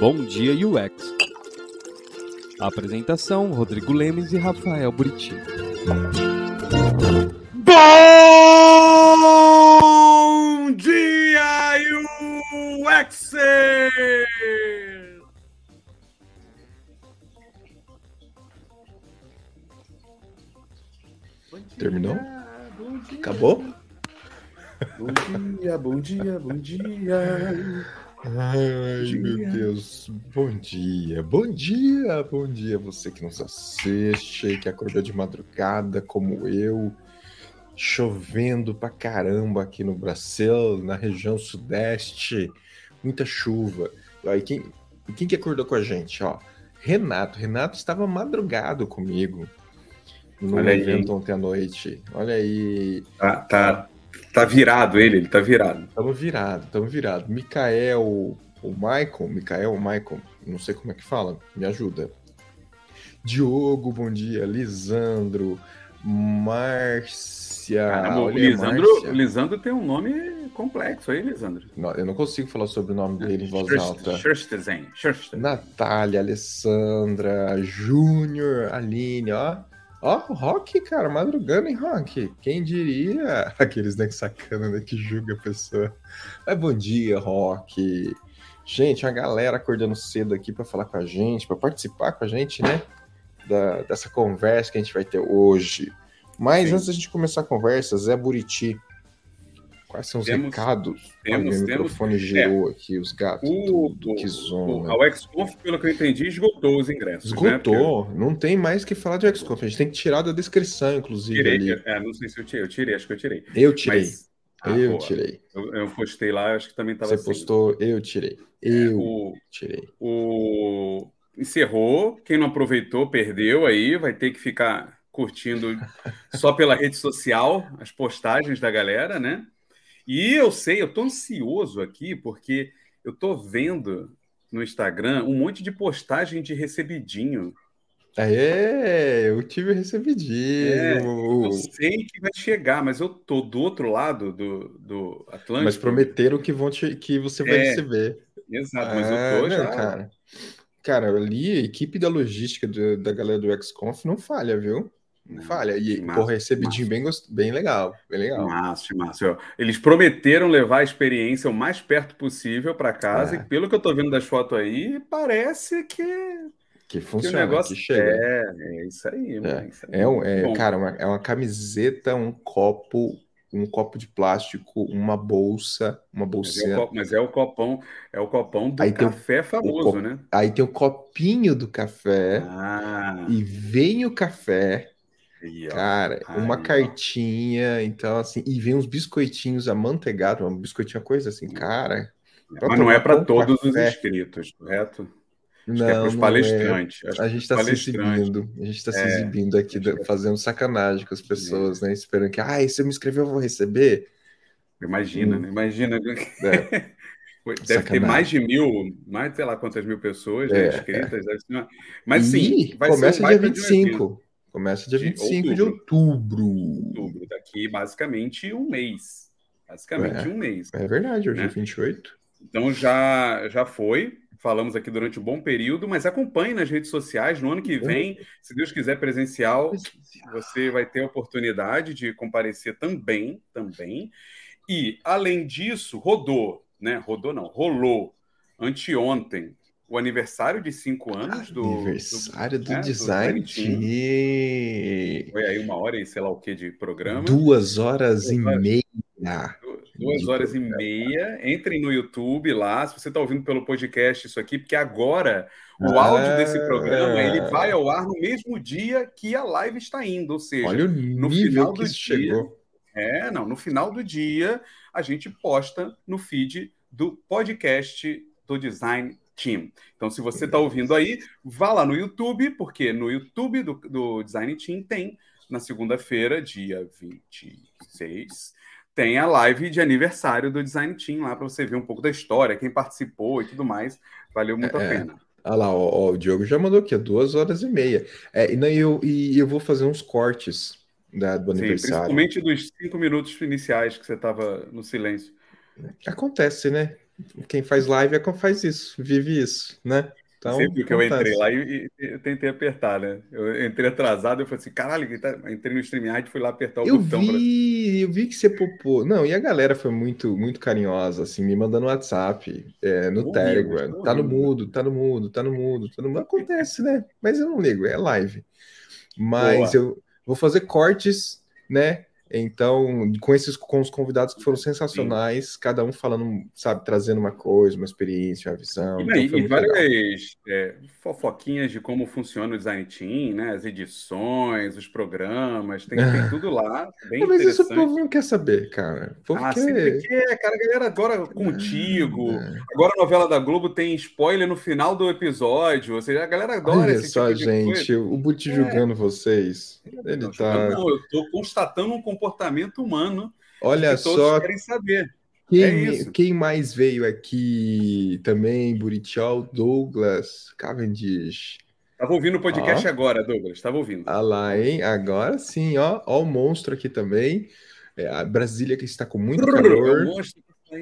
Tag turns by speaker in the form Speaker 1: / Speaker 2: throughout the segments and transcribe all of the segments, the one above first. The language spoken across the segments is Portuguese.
Speaker 1: Bom Dia UX. Apresentação: Rodrigo Lemes e Rafael Buriti.
Speaker 2: Bom dia, UX!
Speaker 3: Terminou? Acabou?
Speaker 2: Bom dia, bom dia, bom dia.
Speaker 3: Ai, meu Deus. Bom dia, bom dia, bom dia. Você que nos assiste, que acordou de madrugada, como eu. Chovendo pra caramba aqui no Brasil, na região sudeste. Muita chuva. Aí, quem, quem que acordou com a gente? Ó, Renato. Renato estava madrugado comigo no
Speaker 2: Olha aí.
Speaker 3: evento ontem à noite. Olha aí.
Speaker 2: Tá, tá, tá virado ele, ele tá virado.
Speaker 3: Tamo virado, tamo virado. Mikael, o Michael, Mikael, o Michael, não sei como é que fala, me ajuda. Diogo, bom dia. Lisandro, Márcia.
Speaker 2: Caramba, o Lisandro,
Speaker 3: Márcia.
Speaker 2: Lisandro tem um nome complexo aí, Lisandro.
Speaker 3: Não, eu não consigo falar sobre o nome dele em voz alta.
Speaker 2: Schurstein, Schurstein.
Speaker 3: Natália, Alessandra, Júnior, Aline, ó. Ó, o Rock, cara, madrugando, hein, Rock? Quem diria? Aqueles, né, que sacana, né, que julga a pessoa. Mas bom dia, Rock. Gente, a galera acordando cedo aqui para falar com a gente, para participar com a gente, né, da, dessa conversa que a gente vai ter hoje. Mas
Speaker 2: Sim.
Speaker 3: antes da gente começar a conversa, Zé Buriti, quais são os
Speaker 2: Temos-
Speaker 3: recados?
Speaker 2: temos-
Speaker 3: Olha,
Speaker 2: temos-
Speaker 3: microfone girou aqui, os gatos,
Speaker 2: O,
Speaker 3: tudo, que
Speaker 2: o,
Speaker 3: zona.
Speaker 2: a UXConf, pelo que eu entendi, esgotou os ingressos. né?
Speaker 3: Esgotou, não tem mais que falar de XConf. A gente tem que tirar da descrição, inclusive.
Speaker 2: Tirei,
Speaker 3: ali.
Speaker 2: é, não sei se eu tirei, eu tirei, acho que eu tirei.
Speaker 3: Eu tirei.
Speaker 2: Mas, ah,
Speaker 3: eu
Speaker 2: boa.
Speaker 3: tirei.
Speaker 2: Eu, eu postei lá, acho que também estava
Speaker 3: Você
Speaker 2: assim.
Speaker 3: postou, eu tirei.
Speaker 2: É,
Speaker 3: Eu
Speaker 2: o,
Speaker 3: tirei.
Speaker 2: o encerrou, quem não aproveitou perdeu aí, vai ter que ficar curtindo só pela rede social as postagens da galera, né? E eu sei, eu tô ansioso aqui porque eu tô vendo no Instagram um monte de postagem de recebidinho.
Speaker 3: É, eu tive recebidinho.
Speaker 2: É, Eu sei que vai chegar, mas eu tô do outro lado do, do Atlântico.
Speaker 3: Mas prometeram que, vão te, que você vai
Speaker 2: É,
Speaker 3: receber.
Speaker 2: Exato, mas
Speaker 3: Ah,
Speaker 2: eu tô já.
Speaker 3: cara. Cara, ali a equipe da logística do- da galera do XConf não falha, viu? Não, falha. E,
Speaker 2: massa,
Speaker 3: porra, recebidinho bem, bem legal. Bem legal.
Speaker 2: Márcio, Márcio. Eles prometeram levar a experiência o mais perto possível para casa,
Speaker 3: É.
Speaker 2: e pelo que eu tô vendo das fotos aí, parece que,
Speaker 3: Que
Speaker 2: que o
Speaker 3: funciona,
Speaker 2: negócio
Speaker 3: que chega.
Speaker 2: É, é isso aí, mano, isso aí.
Speaker 3: É, um, é,
Speaker 2: Bom,
Speaker 3: cara, uma- é uma camiseta, um copo, um copo de plástico, uma bolsa, uma
Speaker 2: mas, é o,
Speaker 3: bolsinha.
Speaker 2: mas é o copão, é o copão do
Speaker 3: Aí tem o-
Speaker 2: café famoso,
Speaker 3: copo-
Speaker 2: né?
Speaker 3: Aí tem o copinho do café
Speaker 2: Ah,
Speaker 3: e vem o café,
Speaker 2: aí,
Speaker 3: cara, uma
Speaker 2: Aí, ó.
Speaker 3: cartinha, então assim, e vem uns biscoitinhos amanteigados, uma biscoitinha coisa assim, cara. pra
Speaker 2: Mas não é para todos os
Speaker 3: café.
Speaker 2: inscritos, correto? Acho
Speaker 3: Não,
Speaker 2: que é para os
Speaker 3: é.
Speaker 2: palestrantes. Acho
Speaker 3: A gente tá
Speaker 2: os
Speaker 3: se exibindo, a gente tá se
Speaker 2: É,
Speaker 3: exibindo aqui,
Speaker 2: é-
Speaker 3: fazendo sacanagem com as pessoas, né? Esperando que, ai, se eu me inscrever, eu vou receber.
Speaker 2: Imagina,
Speaker 3: Hum.
Speaker 2: né? Imagina.
Speaker 3: É.
Speaker 2: Deve ter
Speaker 3: Sacanagem.
Speaker 2: mais de mil, mais sei lá quantas mil pessoas né,
Speaker 3: É,
Speaker 2: inscritas. uma- Mas sim, vai
Speaker 3: começa
Speaker 2: ser um
Speaker 3: dia
Speaker 2: baita de um
Speaker 3: 25. Começa dia
Speaker 2: De
Speaker 3: 25 de outubro.
Speaker 2: outubro, daqui basicamente um mês. Basicamente
Speaker 3: É.
Speaker 2: um mês.
Speaker 3: É verdade, hoje
Speaker 2: Né?
Speaker 3: é 28.
Speaker 2: Então já, já foi. Falamos aqui durante um bom período, mas acompanhe nas redes sociais. No ano que vem, se Deus quiser presencial, você vai ter a oportunidade de comparecer também, também. E, além disso, rodou, né? Rodou não, rolou anteontem o aniversário de cinco anos do.
Speaker 3: Aniversário do,
Speaker 2: né, do
Speaker 3: Design.
Speaker 2: Foi aí uma hora e sei lá o que de programa.
Speaker 3: Duas horas e
Speaker 2: horas.
Speaker 3: meia.
Speaker 2: Duas horas e meia. Entrem no YouTube lá, se você está ouvindo pelo podcast isso aqui, porque agora o
Speaker 3: Ah.
Speaker 2: áudio desse programa ele vai ao ar no mesmo dia que a live está indo, ou seja,
Speaker 3: Olha o
Speaker 2: no
Speaker 3: nível
Speaker 2: final
Speaker 3: que
Speaker 2: do dia,
Speaker 3: chegou.
Speaker 2: É, não, no final do dia a gente posta no feed do podcast do Design Team. Então, se você está ouvindo aí, vá lá no YouTube, porque no YouTube do, do Design Team tem, na segunda-feira, dia 26, tem a live de aniversário do Design Team lá para você ver um pouco da história, quem participou e tudo mais. Valeu muito a
Speaker 3: É.
Speaker 2: pena.
Speaker 3: Olha lá, ó, ó, o Diogo já mandou aqui, ó, duas horas e meia. É, e, não, eu, e eu vou fazer uns cortes da- do
Speaker 2: Sim,
Speaker 3: aniversário.
Speaker 2: principalmente dos cinco minutos iniciais que você estava no silêncio.
Speaker 3: Acontece, né? Quem faz live é quem faz isso, vive isso, né?
Speaker 2: Então, Sempre que eu entrei lá e, e, tentei apertar, né? Eu entrei atrasado, eu falei assim, caralho, tá... entrei no StreamYard e fui lá apertar o
Speaker 3: eu
Speaker 2: botão.
Speaker 3: Vi, pra... Eu vi que você popou. Não, e a galera foi muito, muito carinhosa, assim, me mandando WhatsApp, é, no Telegram. Tá no mudo, tá no mudo, tá no mudo, tá no mudo. Acontece, né? Mas eu não ligo, é live. Mas Boa. eu vou fazer cortes, né? Então, com esses com os convidados que foram sensacionais, Sim. cada um falando, sabe, trazendo uma coisa, uma experiência, uma visão.
Speaker 2: E, então, e várias é, fofoquinhas de como funciona o design team, né? As edições, os programas, tem, tem tudo lá. Bem
Speaker 3: mas isso o povo não quer saber, cara.
Speaker 2: Porque... Ah, sempre quer, cara. A galera agora contigo. É. Agora a novela da Globo tem spoiler no final do episódio. Ou seja, a galera adora
Speaker 3: Olha esse só, tipo gente, o Buti é. julgando vocês. Ele não, tá.
Speaker 2: Não, eu tô constatando um comportamento humano.
Speaker 3: Olha que todos só.
Speaker 2: querem saber.
Speaker 3: Quem, é quem, mais veio aqui também? Buritial, Douglas, Cavendish.
Speaker 2: Estava ouvindo o podcast ó. agora, Douglas. Estava ouvindo.
Speaker 3: Ah lá, hein? Agora sim, ó. Ó o monstro aqui também. É, a Brasília que está com muito calor. É o monstro tá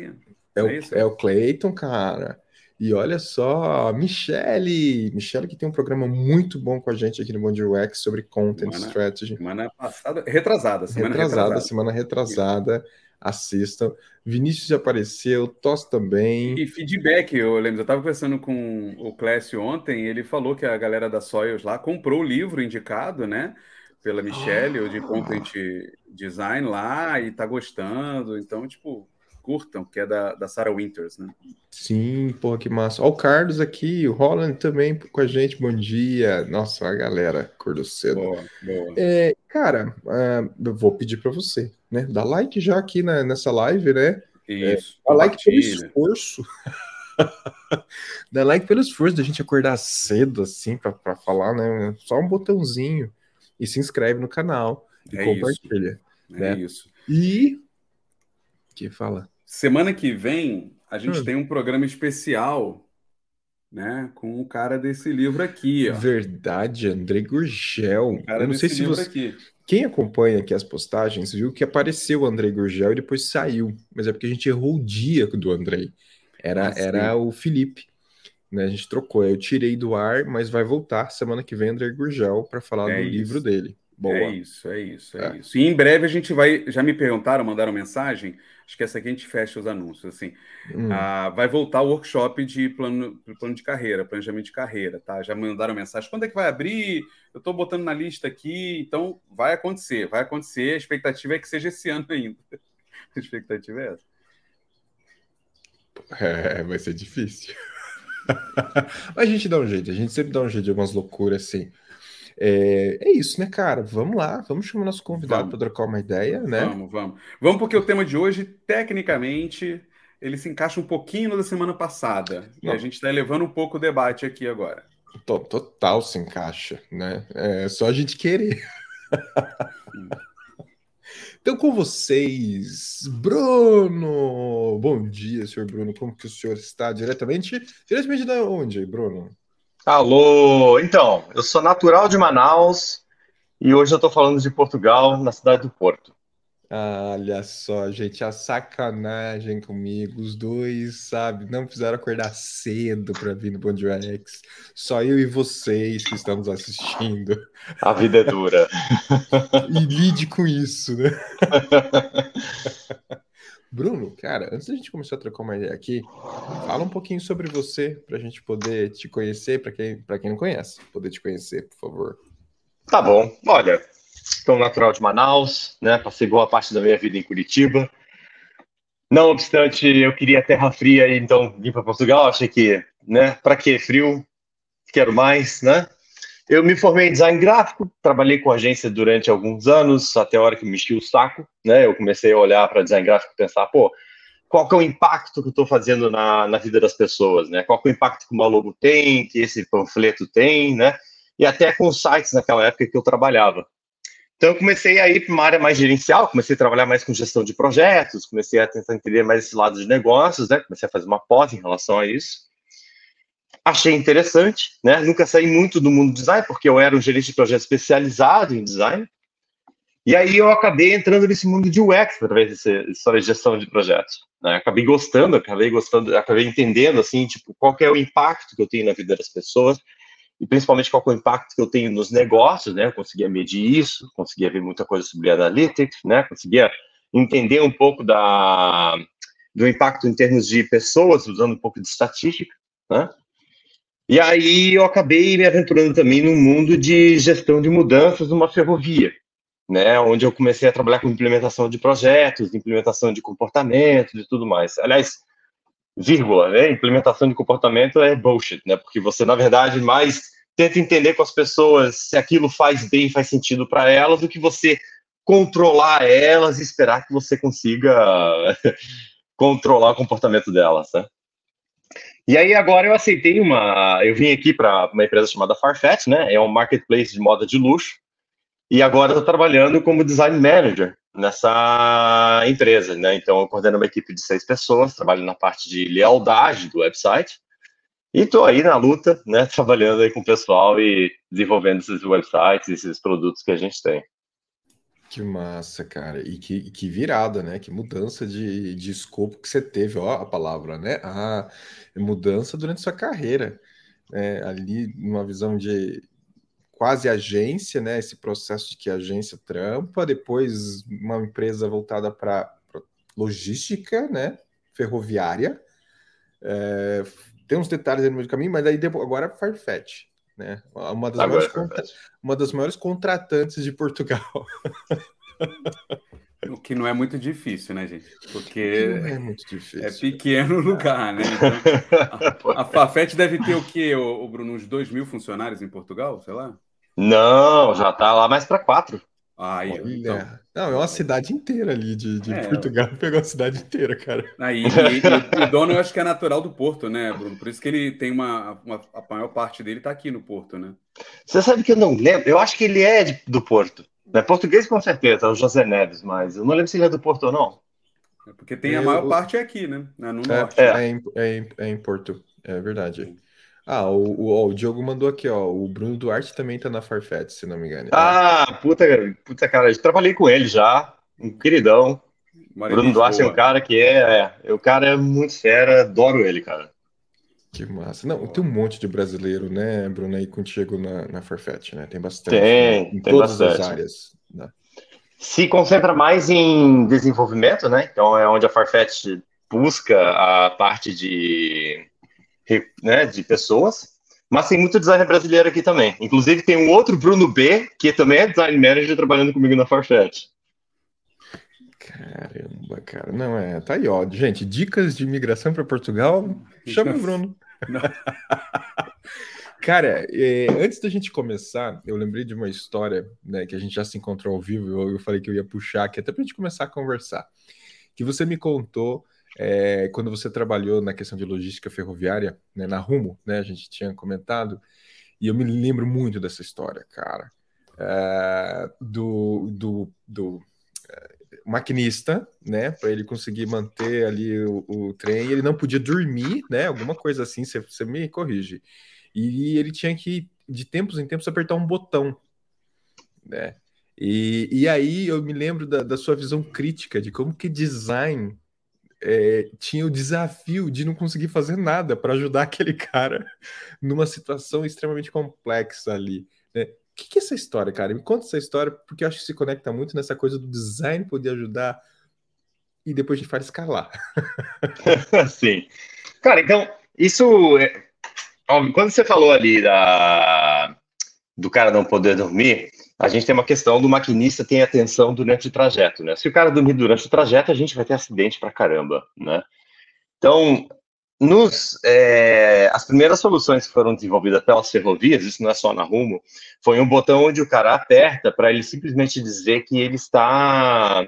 Speaker 3: É, o, é, é o Clayton, cara. E olha só, Michele, Michele que tem um programa muito bom com a gente aqui no Bom UX sobre Content semana, Strategy.
Speaker 2: Semana passada, retrasada, semana
Speaker 3: retrasada. retrasada. Semana retrasada, assistam. Vinícius já apareceu, Tos também.
Speaker 2: E feedback, eu lembro, eu estava conversando com o Clécio ontem, ele falou que a galera da Soils lá comprou o livro indicado, né? Pela Michelle, ah. o de Content Design lá, e tá gostando. Então, tipo, curtam, que é da, da Sarah Winters, né?
Speaker 3: Sim, porra, que massa. Ó, o Carlos aqui, o Holland também com a gente, bom dia. Nossa, a galera, acordou cedo. Boa, boa. É, cara, uh, eu vou pedir para você, né? Dá like já aqui na, nessa live, né?
Speaker 2: Isso.
Speaker 3: É, dá like pelo esforço. dá like pelo esforço da gente acordar cedo, assim, para falar, né? Só um botãozinho. E se inscreve no canal. E é compartilha.
Speaker 2: Isso. Né? É isso.
Speaker 3: E. Que fala?
Speaker 2: Semana que vem a gente hum. tem um programa especial, né, com o cara desse livro aqui, ó.
Speaker 3: Verdade, André Gurgel. Eu não sei se você aqui. Quem acompanha aqui as postagens viu que apareceu o André Gurgel e depois saiu, mas é porque a gente errou o dia do André. Era, ah, era o Felipe. Né, a gente trocou, eu tirei do ar, mas vai voltar semana que vem André Gurgel para falar é do isso. livro dele.
Speaker 2: Boa. É isso, é isso, é, é, isso. E em breve a gente vai. Já me perguntaram, mandaram mensagem. Acho que essa aqui a gente fecha os anúncios. Assim, hum. ah, vai voltar o workshop de plano, plano de carreira, planejamento de carreira, tá? Já mandaram mensagem. Quando é que vai abrir? Eu estou botando na lista aqui, então vai acontecer, vai acontecer. A expectativa é que seja esse ano ainda. A expectativa é essa.
Speaker 3: É, vai ser difícil. Mas a gente dá um jeito, a gente sempre dá um jeito de algumas loucuras assim. É, é isso, né, cara? Vamos lá, vamos chamar nosso convidado para trocar uma ideia, né?
Speaker 2: Vamos, vamos. Vamos, porque o tema de hoje, tecnicamente, ele se encaixa um pouquinho da semana passada. Não. E a gente está elevando um pouco o debate aqui agora.
Speaker 3: Total se encaixa, né? É só a gente querer. então, com vocês, Bruno! Bom dia, senhor Bruno. Como que o senhor está? Diretamente, diretamente de onde, Bruno?
Speaker 4: Alô, então, eu sou natural de Manaus e hoje eu estou falando de Portugal, na cidade do Porto.
Speaker 3: Ah, olha só, gente, a sacanagem comigo, os dois, sabe, não fizeram acordar cedo para vir no Bom X. Só eu e vocês que estamos assistindo.
Speaker 4: A vida é dura.
Speaker 3: e lide com isso, né? Bruno, cara, antes da gente começar a trocar uma ideia aqui, fala um pouquinho sobre você, para a gente poder te conhecer, para quem, quem não conhece, poder te conhecer, por favor.
Speaker 4: Tá bom. Olha, sou natural de Manaus, né? Passei boa parte da minha vida em Curitiba. Não obstante, eu queria terra fria, então vim para Portugal. Achei que, né? Para que frio? Quero mais, né? Eu me formei em design gráfico, trabalhei com agência durante alguns anos, até a hora que me enchi o saco, né? Eu comecei a olhar para design gráfico e pensar, pô, qual que é o impacto que eu estou fazendo na, na vida das pessoas, né? Qual que é o impacto que uma logo tem, que esse panfleto tem, né? E até com sites naquela época que eu trabalhava. Então, eu comecei a ir para uma área mais gerencial, comecei a trabalhar mais com gestão de projetos, comecei a tentar entender mais esse lado de negócios, né? Comecei a fazer uma pós em relação a isso achei interessante, né? Nunca saí muito do mundo do design, porque eu era um gerente de projeto especializado em design. E aí eu acabei entrando nesse mundo de UX através dessa história de gestão de projetos. Né? Acabei gostando, acabei gostando, acabei entendendo assim, tipo, qual é o impacto que eu tenho na vida das pessoas e principalmente qual é o impacto que eu tenho nos negócios, né? Eu conseguia medir isso, conseguia ver muita coisa sobre analytics, né? Conseguia entender um pouco da do impacto em termos de pessoas, usando um pouco de estatística, né? E aí eu acabei me aventurando também no mundo de gestão de mudanças numa ferrovia, né, onde eu comecei a trabalhar com implementação de projetos, implementação de comportamentos e tudo mais. Aliás, vírgula, né, implementação de comportamento é bullshit, né, porque você, na verdade, mais tenta entender com as pessoas se aquilo faz bem, faz sentido para elas, do que você controlar elas e esperar que você consiga controlar o comportamento delas, né? E aí agora eu aceitei uma, eu vim aqui para uma empresa chamada Farfetch, né? É um marketplace de moda de luxo. E agora estou trabalhando como design manager nessa empresa, né? Então eu coordeno uma equipe de seis pessoas, trabalho na parte de lealdade do website. E estou aí na luta, né, trabalhando aí com o pessoal e desenvolvendo esses websites, esses produtos que a gente tem.
Speaker 3: Que massa, cara. E que, que virada, né? Que mudança de, de escopo que você teve, ó, a palavra, né? A mudança durante sua carreira. Né? Ali, numa visão de quase agência, né? Esse processo de que a agência trampa, depois uma empresa voltada para logística, né? Ferroviária. É, tem uns detalhes aí no meio do caminho, mas aí agora é Farfetch né? Uma das, maiores, é contra... uma das maiores contratantes de Portugal.
Speaker 2: O que não é muito difícil, né, gente? Porque
Speaker 3: não é muito difícil.
Speaker 2: É pequeno lugar, né? Então, a, a Fafet deve ter o quê, o, o Bruno? Uns 2 mil funcionários em Portugal, sei lá?
Speaker 4: Não, já tá lá mais para quatro.
Speaker 2: Aí, então...
Speaker 3: Não, é uma cidade inteira ali de, de é, Portugal, pegou a cidade inteira, cara.
Speaker 2: Aí, e, e, o dono eu acho que é natural do Porto, né, Bruno? Por isso que ele tem uma, uma a maior parte dele tá aqui no Porto, né?
Speaker 4: Você sabe que eu não lembro, eu acho que ele é de, do Porto. É português com certeza, é o José Neves, mas eu não lembro se ele é do Porto ou não.
Speaker 2: É porque tem a maior parte aqui, né? No
Speaker 3: é, norte. É, é, em, é, em, é em Porto, é verdade. Ah, o, o, o, Diogo mandou aqui, ó. O Bruno Duarte também tá na Farfetch, se não me engano.
Speaker 4: Ah, puta, puta cara, eu trabalhei com ele já. Um queridão. Bruno Duarte boa. é um cara que é, é. O cara é muito fera, adoro ele, cara.
Speaker 3: Que massa. Não, tem um monte de brasileiro, né, Bruno, aí contigo na, na Farfetch, né? Tem bastante.
Speaker 4: Tem,
Speaker 3: né? em
Speaker 4: tem
Speaker 3: todas
Speaker 4: bastante.
Speaker 3: as áreas. Né?
Speaker 4: Se concentra mais em desenvolvimento, né? Então é onde a Farfetch busca a parte de né, de pessoas, mas tem muito designer brasileiro aqui também. Inclusive tem um outro Bruno B, que também é design manager trabalhando comigo na Farfetch.
Speaker 3: Caramba, cara. Não é, tá aí, ó. Gente, dicas de imigração para Portugal, chama o Bruno. Cara, é, antes da gente começar, eu lembrei de uma história, né, que a gente já se encontrou ao vivo, eu, eu falei que eu ia puxar aqui, até pra gente começar a conversar. Que você me contou é, quando você trabalhou na questão de logística ferroviária, né, na Rumo, né, a gente tinha comentado, e eu me lembro muito dessa história, cara, é, do, do, do é, maquinista, né, para ele conseguir manter ali o, o, trem, ele não podia dormir, né, alguma coisa assim, você, me corrige, e ele tinha que, de tempos em tempos, apertar um botão, né, e, e aí eu me lembro da, da sua visão crítica de como que design é, tinha o desafio de não conseguir fazer nada para ajudar aquele cara numa situação extremamente complexa ali. Né? O que, que é essa história, cara? Me conta essa história, porque eu acho que se conecta muito nessa coisa do design poder ajudar e depois de faz escalar.
Speaker 4: Sim. Cara, então, isso. É... Quando você falou ali da... do cara não poder dormir, a gente tem uma questão do maquinista ter atenção durante o trajeto, né? Se o cara dormir durante o trajeto, a gente vai ter acidente pra caramba, né? Então, nos, é, as primeiras soluções que foram desenvolvidas pelas ferrovias, isso não é só na Rumo, foi um botão onde o cara aperta para ele simplesmente dizer que ele está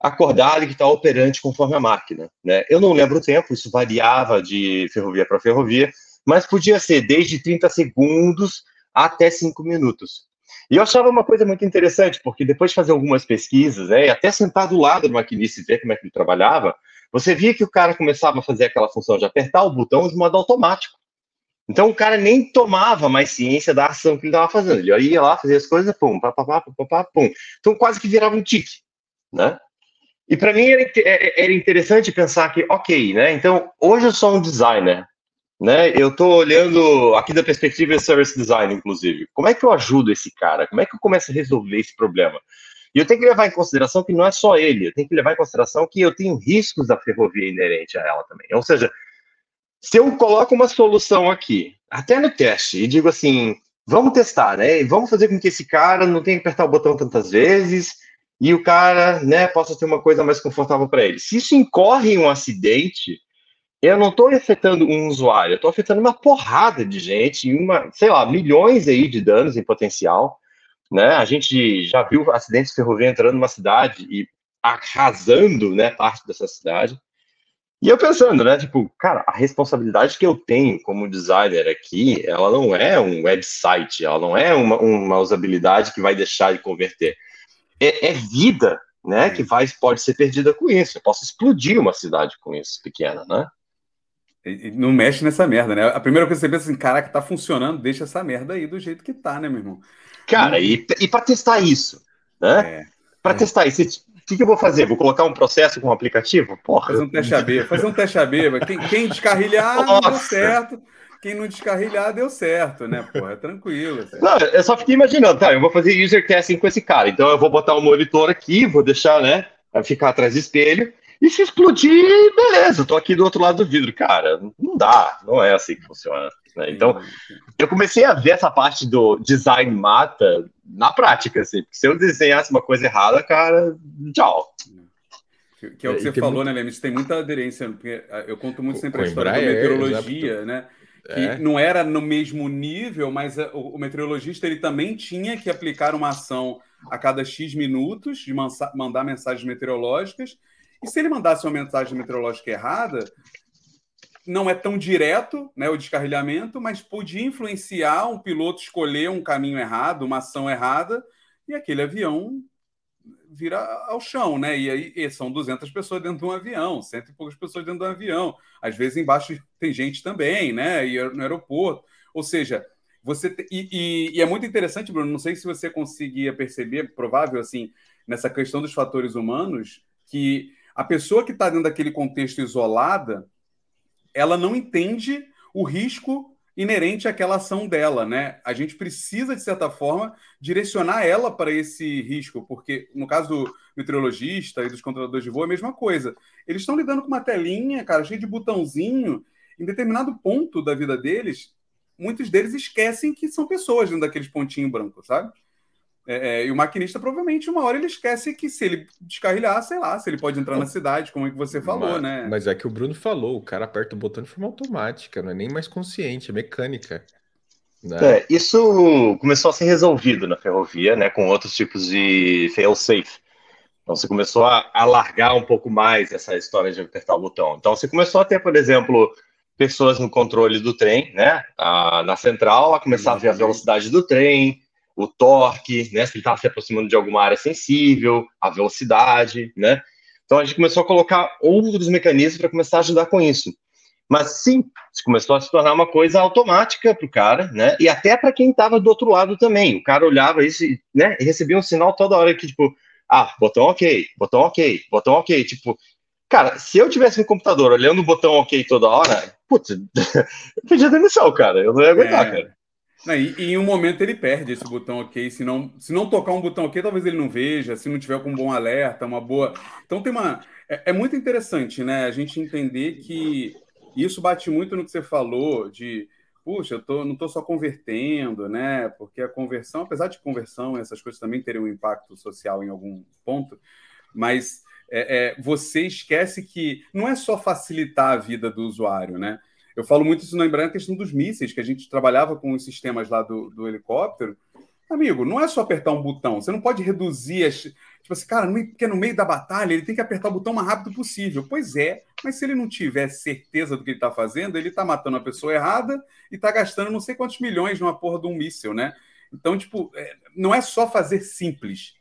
Speaker 4: acordado e que está operante conforme a máquina. Né? Eu não lembro o tempo, isso variava de ferrovia para ferrovia, mas podia ser desde 30 segundos até 5 minutos. E eu achava uma coisa muito interessante, porque depois de fazer algumas pesquisas, é, até sentar do lado do maquinista e ver como é que ele trabalhava, você via que o cara começava a fazer aquela função de apertar o botão de modo automático. Então o cara nem tomava mais ciência da ação que ele estava fazendo. Ele ia lá, fazia as coisas, pum, pá, pá, pá, pá, pá, pum. Então quase que virava um tique, né? E para mim era, é, era, interessante pensar que, ok, né? Então, hoje eu sou um designer, né? Eu estou olhando aqui da perspectiva de service design, inclusive. Como é que eu ajudo esse cara? Como é que eu começo a resolver esse problema? E eu tenho que levar em consideração que não é só ele, eu tenho que levar em consideração que eu tenho riscos da ferrovia inerente a ela também. Ou seja, se eu coloco uma solução aqui, até no teste, e digo assim, vamos testar, né? Vamos fazer com que esse cara não tenha que apertar o botão tantas vezes e o cara, né, possa ter uma coisa mais confortável para ele. Se isso incorre em um acidente, eu não estou afetando um usuário, eu estou afetando uma porrada de gente, uma, sei lá, milhões aí de danos em potencial. Né? A gente já viu acidentes ferroviários entrando numa cidade e arrasando né, parte dessa cidade. E eu pensando, né, tipo, cara, a responsabilidade que eu tenho como designer aqui, ela não é um website, ela não é uma, uma usabilidade que vai deixar de converter. É, é vida, né, que vai, pode ser perdida com isso. Eu posso explodir uma cidade com isso, pequena, né?
Speaker 2: E, não mexe nessa merda, né? A primeira coisa que você pensa assim, caraca, tá funcionando, deixa essa merda aí do jeito que tá, né, meu irmão?
Speaker 4: Cara, e, e para testar isso, né? É, para é. testar isso, o que, que, eu vou fazer? Vou colocar um processo com um aplicativo?
Speaker 2: Porra. Fazer um teste AB, fazer um teste AB. Quem, quem descarrilhar, Nossa. deu certo. Quem não descarrilhar, deu certo, né? Porra, é tranquilo. Assim.
Speaker 4: Não, eu só fiquei imaginando, tá? Eu vou fazer user testing com esse cara. Então eu vou botar o um monitor aqui, vou deixar, né? Ficar atrás do espelho e se explodir, beleza, tô aqui do outro lado do vidro. Cara, não dá, não é assim que funciona. Né? Então, eu comecei a ver essa parte do design mata na prática, assim. Se eu desenhasse uma coisa errada, cara, tchau.
Speaker 2: Que, que é o que é, você falou, muito... né, Lemes? Tem muita aderência, porque ah, eu conto muito sempre a história da meteorologia, né? Que é. não era no mesmo nível, mas ah, o, o meteorologista ele também tinha que aplicar uma ação a cada X minutos de mandar mensagens meteorológicas e se ele mandasse uma mensagem meteorológica errada, não é tão direto né, o descarrilhamento, mas podia influenciar um piloto escolher um caminho errado, uma ação errada, e aquele avião vira ao chão, né? E aí e são 200 pessoas dentro de um avião, cento e poucas pessoas dentro de um avião. Às vezes embaixo tem gente também, né? E no aeroporto. Ou seja, você te... e, e, e, é muito interessante, Bruno. Não sei se você conseguia perceber, provável assim, nessa questão dos fatores humanos, que a pessoa que está dentro daquele contexto isolada, ela não entende o risco inerente àquela ação dela, né? A gente precisa, de certa forma, direcionar ela para esse risco, porque no caso do meteorologista e dos controladores de voo é a mesma coisa. Eles estão lidando com uma telinha, cara, cheia de botãozinho. Em determinado ponto da vida deles, muitos deles esquecem que são pessoas dentro daqueles pontinhos brancos, sabe? É, é, e o maquinista, provavelmente, uma hora ele esquece que se ele descarrilhar, sei lá, se ele pode entrar na cidade, como é que você falou,
Speaker 3: mas,
Speaker 2: né?
Speaker 3: Mas é que o Bruno falou, o cara aperta o botão de forma automática, não é nem mais consciente, é mecânica.
Speaker 4: Né? É, isso começou a ser resolvido na ferrovia, né, com outros tipos de fail-safe. Então você começou a alargar um pouco mais essa história de apertar o botão. Então você começou a ter, por exemplo, pessoas no controle do trem, né, a, na central, a começar a ver a velocidade do trem, o torque, né? Se ele estava se aproximando de alguma área sensível, a velocidade, né? Então a gente começou a colocar outros mecanismos para começar a ajudar com isso. Mas sim, começou a se tornar uma coisa automática para o cara, né? E até para quem estava do outro lado também. O cara olhava isso, né? E recebia um sinal toda hora que tipo, ah, botão ok, botão ok, botão ok, tipo, cara, se eu tivesse no computador olhando o botão ok toda hora, putz, eu pedia demissão, cara. Eu não ia aguentar, é. cara.
Speaker 2: E, e, em um momento ele perde esse botão OK. Se não, se não tocar um botão OK, talvez ele não veja. Se não tiver com um bom alerta, uma boa. Então tem uma. É, é, muito interessante, né? A gente entender que isso bate muito no que você falou de. Puxa, eu tô, não estou só convertendo, né? Porque a conversão, apesar de conversão, essas coisas também terem um impacto social em algum ponto, mas é, é, você esquece que não é só facilitar a vida do usuário, né? Eu falo muito isso lembrando a questão dos mísseis, que a gente trabalhava com os sistemas lá do, do helicóptero. Amigo, não é só apertar um botão, você não pode reduzir as. Tipo assim, cara, porque no meio da batalha ele tem que apertar o botão o mais rápido possível. Pois é, mas se ele não tiver certeza do que ele está fazendo, ele está matando a pessoa errada e está gastando não sei quantos milhões numa porra de um míssil, né? Então, tipo, é, não é só fazer simples.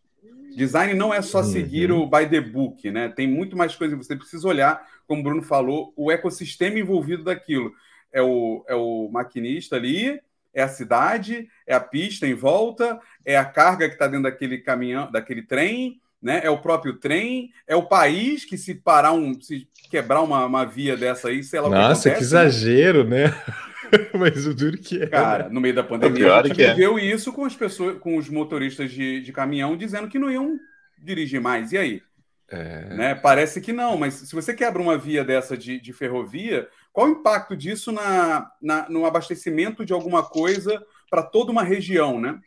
Speaker 2: Design não é só uhum. seguir o by the book, né? Tem muito mais coisa que você precisa olhar, como o Bruno falou, o ecossistema envolvido daquilo. É o, é o maquinista ali, é a cidade, é a pista em volta, é a carga que está dentro daquele caminhão, daquele trem, né? É o próprio trem, é o país que se parar um, se quebrar uma, uma via dessa aí, sei lá
Speaker 3: Nossa,
Speaker 2: o que acontece,
Speaker 3: que exagero, né? Mas o duro que é.
Speaker 2: Cara, no meio da pandemia, a gente viveu é. isso com as pessoas, com os motoristas de, de caminhão dizendo que não iam dirigir mais. E aí? É... Né? Parece que não, mas se você quebra uma via dessa de, de ferrovia, qual o impacto disso na, na, no abastecimento de alguma coisa para toda uma região, né?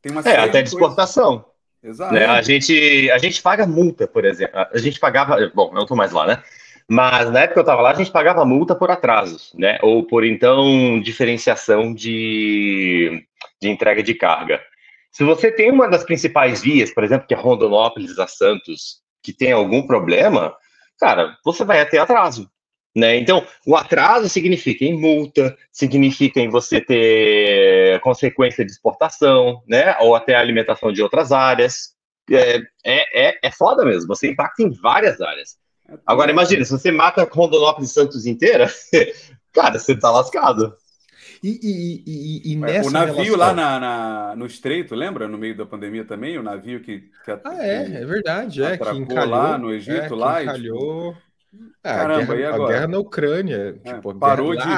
Speaker 4: Tem uma é, até de exportação. Exato. Né? A, gente, a gente paga multa, por exemplo. A gente pagava. Bom, não estou mais lá, né? Mas na época que eu estava lá, a gente pagava multa por atrasos, né? Ou por então diferenciação de, de entrega de carga. Se você tem uma das principais vias, por exemplo, que é Rondonópolis a Santos, que tem algum problema, cara, você vai até atraso. Né? Então, o atraso significa em multa, significa em você ter consequência de exportação, né? ou até alimentação de outras áreas. É, é, é foda mesmo, você impacta em várias áreas. Agora, imagina, se você mata Rondonópolis e Santos inteira, cara, você tá lascado.
Speaker 2: E, e, e, e nessa o navio relação... lá na, na, no estreito, lembra? No meio da pandemia também, o navio que. que
Speaker 3: ah, é, é verdade. É, que
Speaker 2: encalhou, lá no Egito, é, lá.
Speaker 3: Encalhou. E, tipo... ah, Caramba, a guerra, e agora? A guerra na Ucrânia. É, tipo,
Speaker 2: parou de.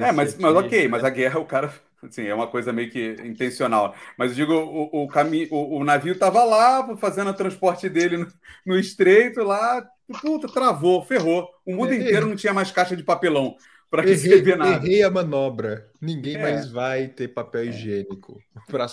Speaker 2: É, mas, mas ok, mas a guerra, o cara. Assim, é uma coisa meio que intencional. Mas eu digo, o, o, caminho, o, o navio estava lá fazendo o transporte dele no, no estreito lá, puta, travou, ferrou. O mundo é, inteiro não tinha mais caixa de papelão para receber nada.
Speaker 3: Errei a manobra. Ninguém é. mais vai ter papel é. higiênico.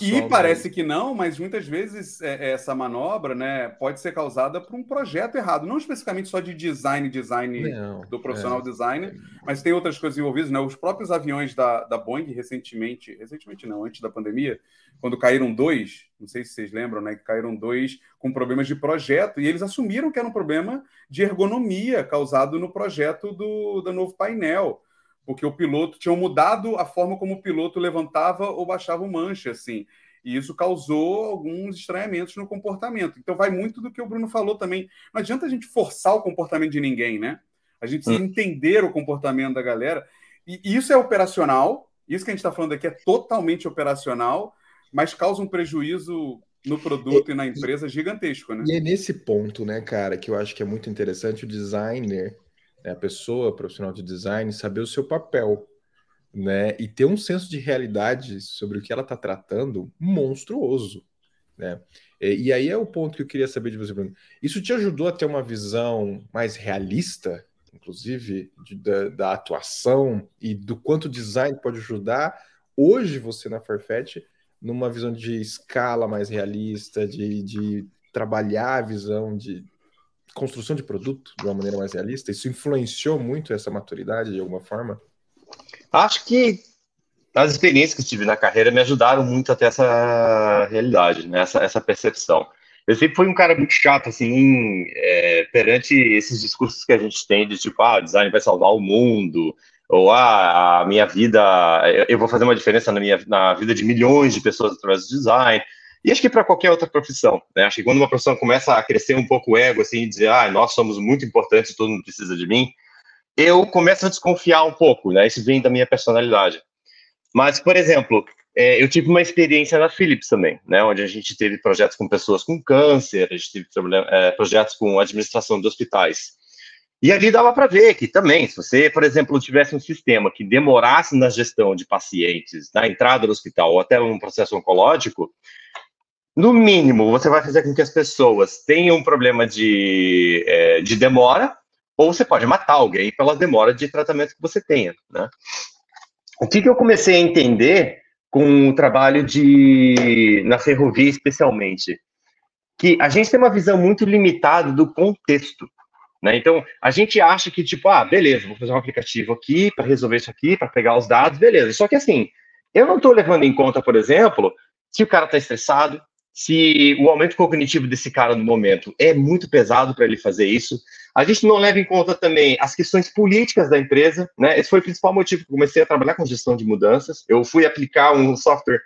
Speaker 2: E parece que não, mas muitas vezes é, é, essa manobra né, pode ser causada por um projeto errado. Não especificamente só de design, design não, do profissional é. designer, mas tem outras coisas envolvidas. Né? Os próprios aviões da, da Boeing, recentemente, recentemente não, antes da pandemia, quando caíram dois, não sei se vocês lembram, né? Que caíram dois com problemas de projeto, e eles assumiram que era um problema de ergonomia causado no projeto do, do novo painel porque o piloto tinha mudado a forma como o piloto levantava ou baixava o manche, assim. E isso causou alguns estranhamentos no comportamento. Então vai muito do que o Bruno falou também. Não adianta a gente forçar o comportamento de ninguém, né? A gente precisa hum. entender o comportamento da galera. E isso é operacional. Isso que a gente está falando aqui é totalmente operacional, mas causa um prejuízo no produto e, e na empresa gigantesco, né?
Speaker 3: E é nesse ponto, né, cara, que eu acho que é muito interessante o designer né, a pessoa profissional de design saber o seu papel, né, e ter um senso de realidade sobre o que ela está tratando monstruoso, né? E, e, aí é o ponto que eu queria saber de você, Bruno. Isso te ajudou a ter uma visão mais realista, inclusive, de, da, da, atuação e do quanto o design pode ajudar hoje você na Farfetch numa visão de escala mais realista, de, de trabalhar a visão de construção de produto de uma maneira mais realista? Isso influenciou muito essa maturidade de alguma forma?
Speaker 4: Acho que as experiências que tive na carreira me ajudaram muito a ter essa realidade, né? essa, essa percepção. Eu sempre fui um cara muito chato, assim, é, perante esses discursos que a gente tem de tipo, ah, design vai salvar o mundo, ou ah, a minha vida, eu vou fazer uma diferença na minha na vida de milhões de pessoas através do design. E acho que para qualquer outra profissão, né? Acho que quando uma profissão começa a crescer um pouco o ego, assim, dizer, ah, nós somos muito importantes, todo mundo precisa de mim, eu começo a desconfiar um pouco, né? Isso vem da minha personalidade. Mas, por exemplo, é, eu tive uma experiência na Philips também, né? Onde a gente teve projetos com pessoas com câncer, a gente teve é, projetos com administração de hospitais. E ali dava para ver que também, se você, por exemplo, tivesse um sistema que demorasse na gestão de pacientes, na entrada do hospital ou até um processo oncológico, no mínimo, você vai fazer com que as pessoas tenham um problema de, é, de demora, ou você pode matar alguém pela demora de tratamento que você tenha. Né? O que, que eu comecei a entender com o trabalho de na ferrovia especialmente? Que a gente tem uma visão muito limitada do contexto. Né? Então, a gente acha que, tipo, ah, beleza, vou fazer um aplicativo aqui para resolver isso aqui, para pegar os dados, beleza. Só que, assim, eu não estou levando em conta, por exemplo, se o cara está estressado, se o aumento cognitivo desse cara no momento é muito pesado para ele fazer isso. A gente não leva em conta também as questões políticas da empresa, né? Esse foi o principal motivo que eu comecei a trabalhar com gestão de mudanças. Eu fui aplicar um software,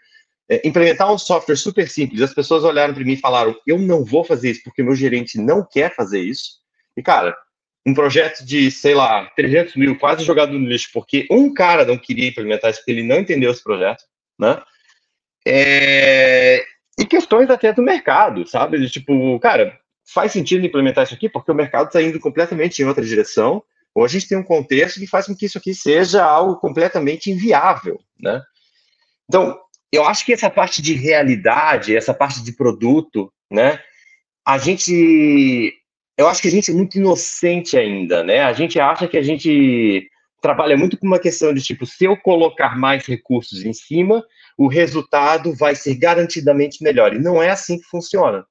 Speaker 4: é, implementar um software super simples. As pessoas olharam para mim e falaram: eu não vou fazer isso porque meu gerente não quer fazer isso. E, cara, um projeto de, sei lá, 300 mil, quase jogado no lixo, porque um cara não queria implementar isso porque ele não entendeu esse projeto, né? É, e questões até do mercado, sabe? De, tipo, cara, faz sentido implementar isso aqui porque o mercado está indo completamente em outra direção, ou a gente tem um contexto que faz com que isso aqui seja algo completamente inviável, né? Então, eu acho que essa parte de realidade, essa parte de produto, né? A gente, eu acho que a gente é muito inocente ainda, né? A gente acha que a gente trabalha muito com uma questão de tipo, se eu colocar mais recursos em cima, o resultado vai ser garantidamente melhor. E não é assim que funciona,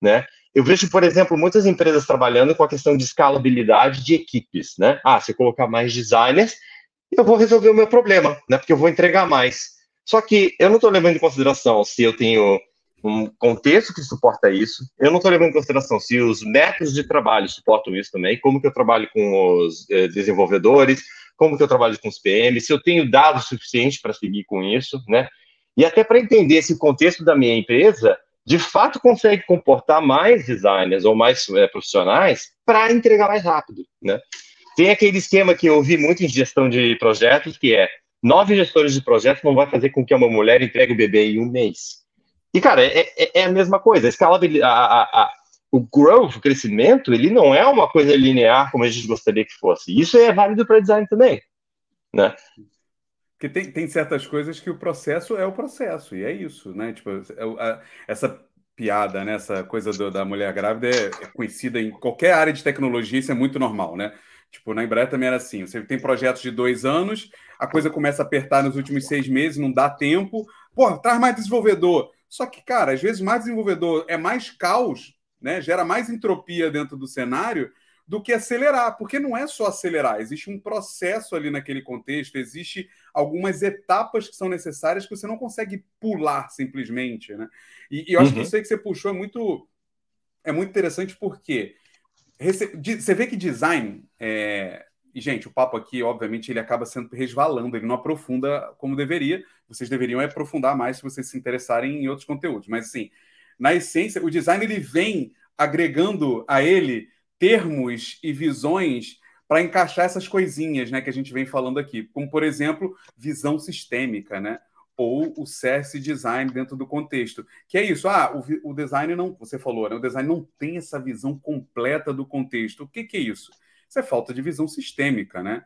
Speaker 4: né? Eu vejo, por exemplo, muitas empresas trabalhando com a questão de escalabilidade de equipes, né? Ah, se eu colocar mais designers, eu vou resolver o meu problema, né? Porque eu vou entregar mais. Só que eu não estou levando em consideração se eu tenho um contexto que suporta isso, eu não estou levando em consideração se os métodos de trabalho suportam isso também, como que eu trabalho com os eh, desenvolvedores, como que eu trabalho com os PMs, se eu tenho dados suficientes para seguir com isso, né? E até para entender se o contexto da minha empresa de fato consegue comportar mais designers ou mais é, profissionais para entregar mais rápido, né? Tem aquele esquema que eu ouvi muito em gestão de projetos, que é nove gestores de projetos não vai fazer com que uma mulher entregue o bebê em um mês. E, cara, é, é, é a mesma coisa. A a, a, o growth, o crescimento, ele não é uma coisa linear como a gente gostaria que fosse. Isso é válido para design também, né?
Speaker 2: Porque tem, tem certas coisas que o processo é o processo, e é isso, né? Tipo, é essa piada, né? Essa coisa do, da mulher grávida é, é, conhecida em qualquer área de tecnologia, isso é muito normal, né? Tipo, na Embraer também era assim: você tem projetos de dois anos, a coisa começa a apertar nos últimos seis meses, não dá tempo, pô, traz mais desenvolvedor. Só que, cara, às vezes mais desenvolvedor é mais caos, né? Gera mais entropia dentro do cenário do que acelerar, porque não é só acelerar, existe um processo ali naquele contexto, existe algumas etapas que são necessárias que você não consegue pular simplesmente, né? E, e eu acho uhum. que isso aí que você puxou é muito é muito interessante porque você vê que design é... e gente, o papo aqui, obviamente, ele acaba sendo resvalando, ele não aprofunda como deveria. Vocês deveriam aprofundar mais se vocês se interessarem em outros conteúdos, mas assim, na essência, o design ele vem agregando a ele termos e visões para encaixar essas coisinhas né, que a gente vem falando aqui, como, por exemplo, visão sistêmica, né? ou o CS design dentro do contexto. Que é isso, ah, o, o design não, você falou, né? O design não tem essa visão completa do contexto. O que, que é isso? Isso é falta de visão sistêmica, né?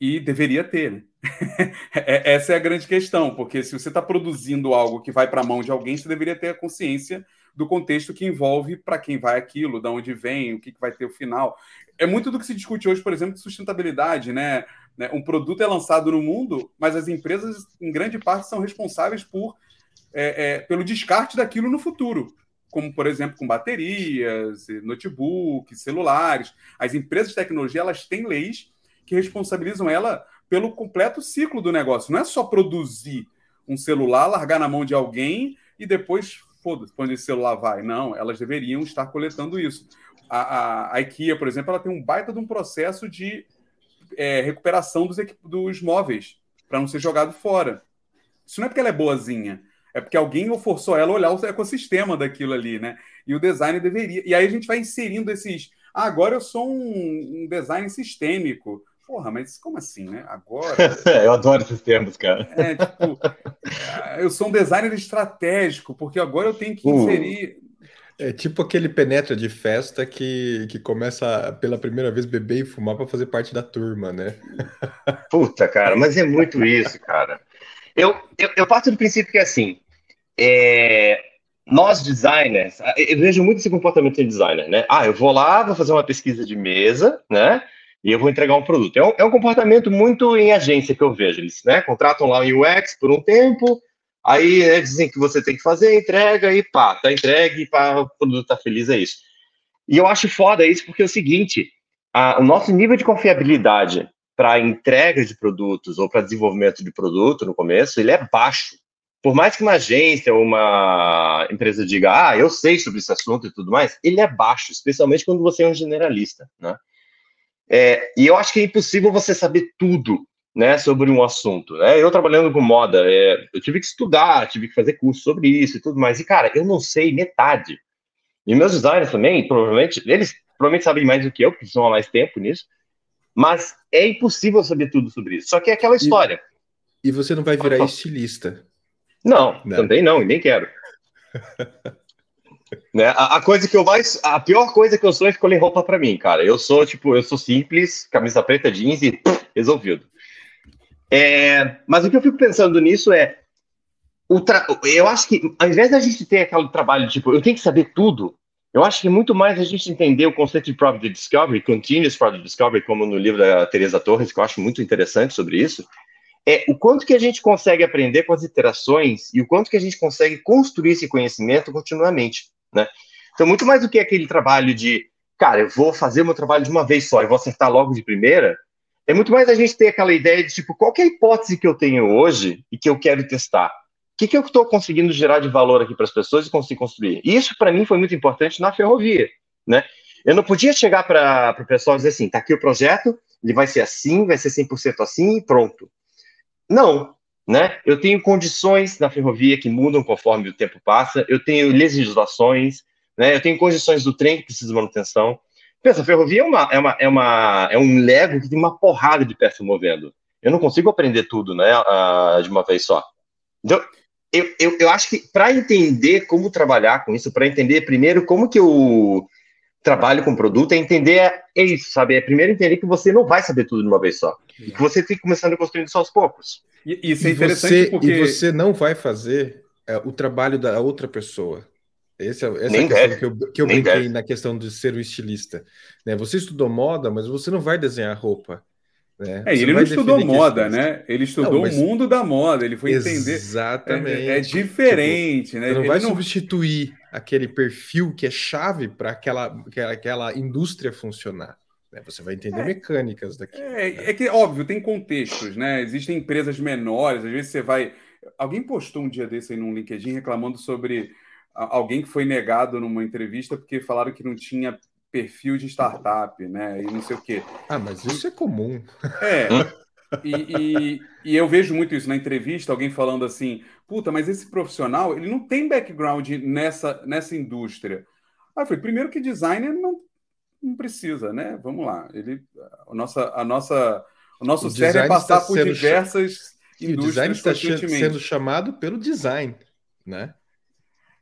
Speaker 2: E deveria ter. É, essa é a grande questão, porque se você está produzindo algo que vai para a mão de alguém, você deveria ter a consciência do contexto que envolve para quem vai aquilo, de onde vem, o que, que vai ter o final. É muito do que se discute hoje, por exemplo, de sustentabilidade, né? né? Um produto é lançado no mundo, mas as empresas, em grande parte, são responsáveis por é, é, pelo descarte daquilo no futuro. Como, por exemplo, com baterias, notebooks, celulares. As empresas de tecnologia elas têm leis que responsabilizam ela pelo completo ciclo do negócio. Não é só produzir um celular, largar na mão de alguém e depois foda-se, onde esse celular vai. Não, elas deveriam estar coletando isso. A, a, a IKEA, por exemplo, ela tem um baita de um processo de é, recuperação dos, dos móveis, para não ser jogado fora. Isso não é porque ela é boazinha, é porque alguém forçou ela a olhar o ecossistema daquilo ali, né? E o design deveria. E aí a gente vai inserindo esses. Ah, agora eu sou um, um design sistêmico. Porra, mas como assim, né? Agora.
Speaker 4: eu adoro esses termos, cara.
Speaker 2: É, tipo, eu sou um designer estratégico, porque agora eu tenho que uh. inserir.
Speaker 3: É tipo aquele penetra de festa que, que começa pela primeira vez beber e fumar para fazer parte da turma, né?
Speaker 4: Puta, cara, mas é muito isso, cara. Eu, eu, eu parto do princípio que é assim. É, nós designers, eu vejo muito esse comportamento de designer, né? Ah, eu vou lá, vou fazer uma pesquisa de mesa, né? E eu vou entregar um produto. É um, é um, comportamento muito em agência que eu vejo. Eles né, contratam lá o UX por um tempo, aí né, dizem que você tem que fazer, entrega e pá, tá entregue pá, o produto tá feliz, é isso. E eu acho foda isso porque é o seguinte, a, o nosso nível de confiabilidade para entrega de produtos ou para desenvolvimento de produto no começo, ele é baixo. Por mais que uma agência ou uma empresa diga, ah, eu sei sobre esse assunto e tudo mais, ele é baixo, especialmente quando você é um generalista, né? É, e eu acho que é impossível você saber tudo né, sobre um assunto. Né? Eu trabalhando com moda, é, eu tive que estudar, tive que fazer curso sobre isso e tudo mais. E, cara, eu não sei metade. E meus designers também, provavelmente, eles provavelmente sabem mais do que eu, porque estão há mais tempo nisso. Mas é impossível saber tudo sobre isso. Só que é aquela história.
Speaker 3: E, e você não vai virar estilista.
Speaker 4: Não, não, também não, e nem quero. né? A, a, coisa que eu mais. A pior coisa que eu sou é escolher roupa para mim, cara. Eu sou, tipo, eu sou simples, camisa preta, jeans e resolvido. É, mas o que eu fico pensando nisso é. Tra... Eu acho que, ao invés da gente ter aquele trabalho, tipo, eu tenho que saber tudo, eu acho que muito mais a gente entender o conceito de Product Discovery, Continuous Product Discovery, como no livro da Teresa Torres, que eu acho muito interessante sobre isso, é o quanto que a gente consegue aprender com as iterações e o quanto que a gente consegue construir esse conhecimento continuamente, né? Então, muito mais do que aquele trabalho de, cara, eu vou fazer meu trabalho de uma vez só e vou acertar logo de primeira, é muito mais a gente ter aquela ideia de, tipo, qual é a hipótese que eu tenho hoje e que eu quero testar? O que, que eu estou conseguindo gerar de valor aqui para as pessoas e conseguir construir? Isso, para mim, foi muito importante na ferrovia, né? Eu não podia chegar para o pessoal e dizer assim, tá aqui o projeto, ele vai ser assim, vai ser 100% assim e pronto. Não, né? Eu tenho condições na ferrovia que mudam conforme o tempo passa, eu tenho legislações, né? Eu tenho condições do trem que precisa de manutenção. Pensa, a ferrovia é, uma, é, uma, é, uma, é um Lego que tem uma porrada de peças movendo. Eu não consigo aprender tudo, né, de uma vez só. Então, eu, eu, eu acho que para entender como trabalhar com isso, para entender primeiro como que eu trabalho com produto, é entender é isso, sabe? É primeiro entender que você não vai saber tudo de uma vez só. E que você tem que começar a construir isso aos poucos.
Speaker 3: E, isso é interessante e você, porque... E você não vai fazer é, o trabalho da outra pessoa. Esse, é, essa Nem é a questão deve. que eu, que eu brinquei deve. na questão de ser o estilista. Né? Você estudou moda, mas você não vai desenhar roupa. Né?
Speaker 2: É, ele não estudou moda, né? Ele estudou não, mas... o mundo da moda, ele foi entender.
Speaker 3: Exatamente.
Speaker 2: É, é diferente, tipo, né?
Speaker 3: Você não ele vai não... substituir aquele perfil que é chave para aquela, aquela indústria funcionar. Né? Você vai entender é, mecânicas daqui.
Speaker 2: É, né? é que, óbvio, tem contextos, né? Existem empresas menores, às vezes você vai. Alguém postou um dia desse aí num LinkedIn reclamando sobre alguém que foi negado numa entrevista porque falaram que não tinha perfil de startup, né? E não sei o quê.
Speaker 3: Ah, mas isso é comum.
Speaker 2: É. E, e, e, eu vejo muito isso na entrevista, alguém falando assim, puta, mas esse profissional, ele não tem background nessa, nessa indústria. Aí eu falei, primeiro que designer não, não precisa, né? Vamos lá. Ele, a nossa, a nossa, o nosso o cérebro é passar por diversas indústrias.
Speaker 3: o design está sendo chamado pelo design, né?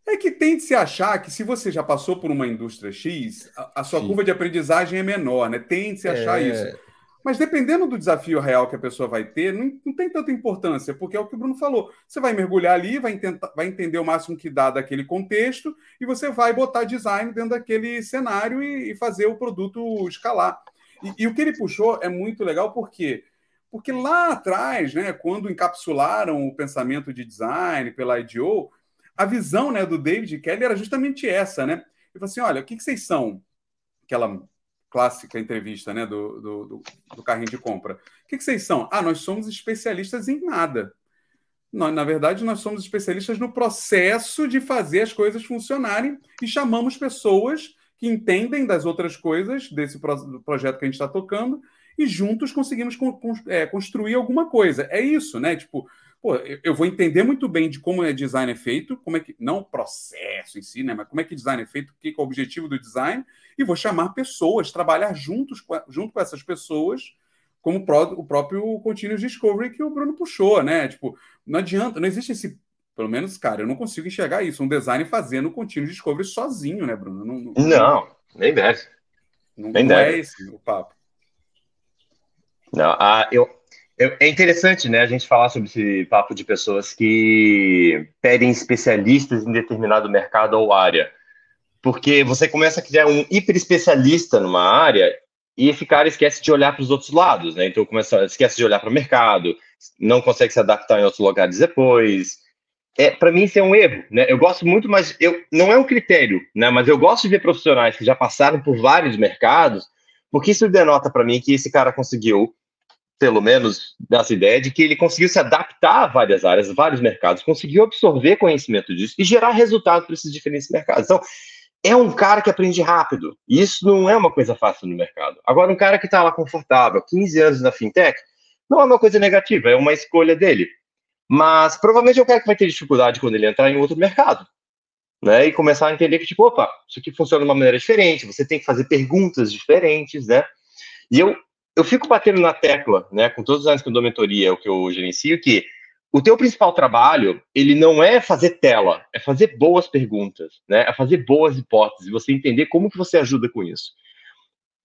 Speaker 2: É que tem de se achar que se você já passou por uma indústria X, a, a sua Sim. curva de aprendizagem é menor, né? Tem de se achar é... isso. Mas dependendo do desafio real que a pessoa vai ter, não, não, tem tanta importância, porque é o que o Bruno falou. Você vai mergulhar ali, vai, tentar, vai entender o máximo que dá daquele contexto, e você vai botar design dentro daquele cenário e, e fazer o produto escalar. E, e, o que ele puxou é muito legal, por quê? Porque lá atrás, né, quando encapsularam o pensamento de design pela IDEO, a visão né, do David Kelly era justamente essa, né? Ele falou assim: olha, o que, que vocês são? Aquela clássica entrevista né, do, do, do, do carrinho de compra. O que, que vocês são? Ah, nós somos especialistas em nada. Nós, na verdade, nós somos especialistas no processo de fazer as coisas funcionarem e chamamos pessoas que entendem das outras coisas desse pro, projeto que a gente está tocando e juntos conseguimos con, con, é, construir alguma coisa. É isso, né? Tipo, pô, eu vou entender muito bem de como é design é feito, como é que não o processo em si, né, mas como é que design é feito, o que é o objetivo do design, e vou chamar pessoas, trabalhar juntos junto com essas pessoas, como o próprio Continuous Discovery que o Bruno puxou, né? Tipo, não adianta, não existe esse pelo menos, cara, eu não consigo enxergar isso. Um design fazendo Continuous Discovery sozinho, né, Bruno?
Speaker 4: Não, não, não nem deve.
Speaker 2: Não, nem não é deve. é esse o papo.
Speaker 4: Não, ah, eu, é interessante, né, a gente falar sobre esse papo de pessoas que pedem especialistas em determinado mercado ou área. Porque você começa a criar um hiper especialista numa área e esse cara esquece de olhar para os outros lados, né? Então começa, esquece de olhar para o mercado, não consegue se adaptar em outros lugares depois. É, para mim isso é um erro, né? Eu gosto muito, mas eu não é um critério, né? Mas eu gosto de ver profissionais que já passaram por vários mercados, porque isso denota para mim que esse cara conseguiu pelo menos, dessa ideia de que ele conseguiu se adaptar a várias áreas, vários mercados, conseguiu absorver conhecimento disso e gerar resultado para esses diferentes mercados. Então, é um cara que aprende rápido. E isso não é uma coisa fácil no mercado. Agora, um cara que está lá confortável, 15 anos na fintech, não é uma coisa negativa, é uma escolha dele. Mas provavelmente é um cara que vai ter dificuldade quando ele entrar em outro mercado. Né, e começar a entender que, tipo, opa, isso aqui funciona de uma maneira diferente, você tem que fazer perguntas diferentes, né? E eu eu fico batendo na tecla, né, com todos os anos que eu dou mentoria, o que eu gerencio, que o teu principal trabalho, ele não é fazer tela, é fazer boas perguntas, né? É fazer boas hipóteses, você entender como que você ajuda com isso.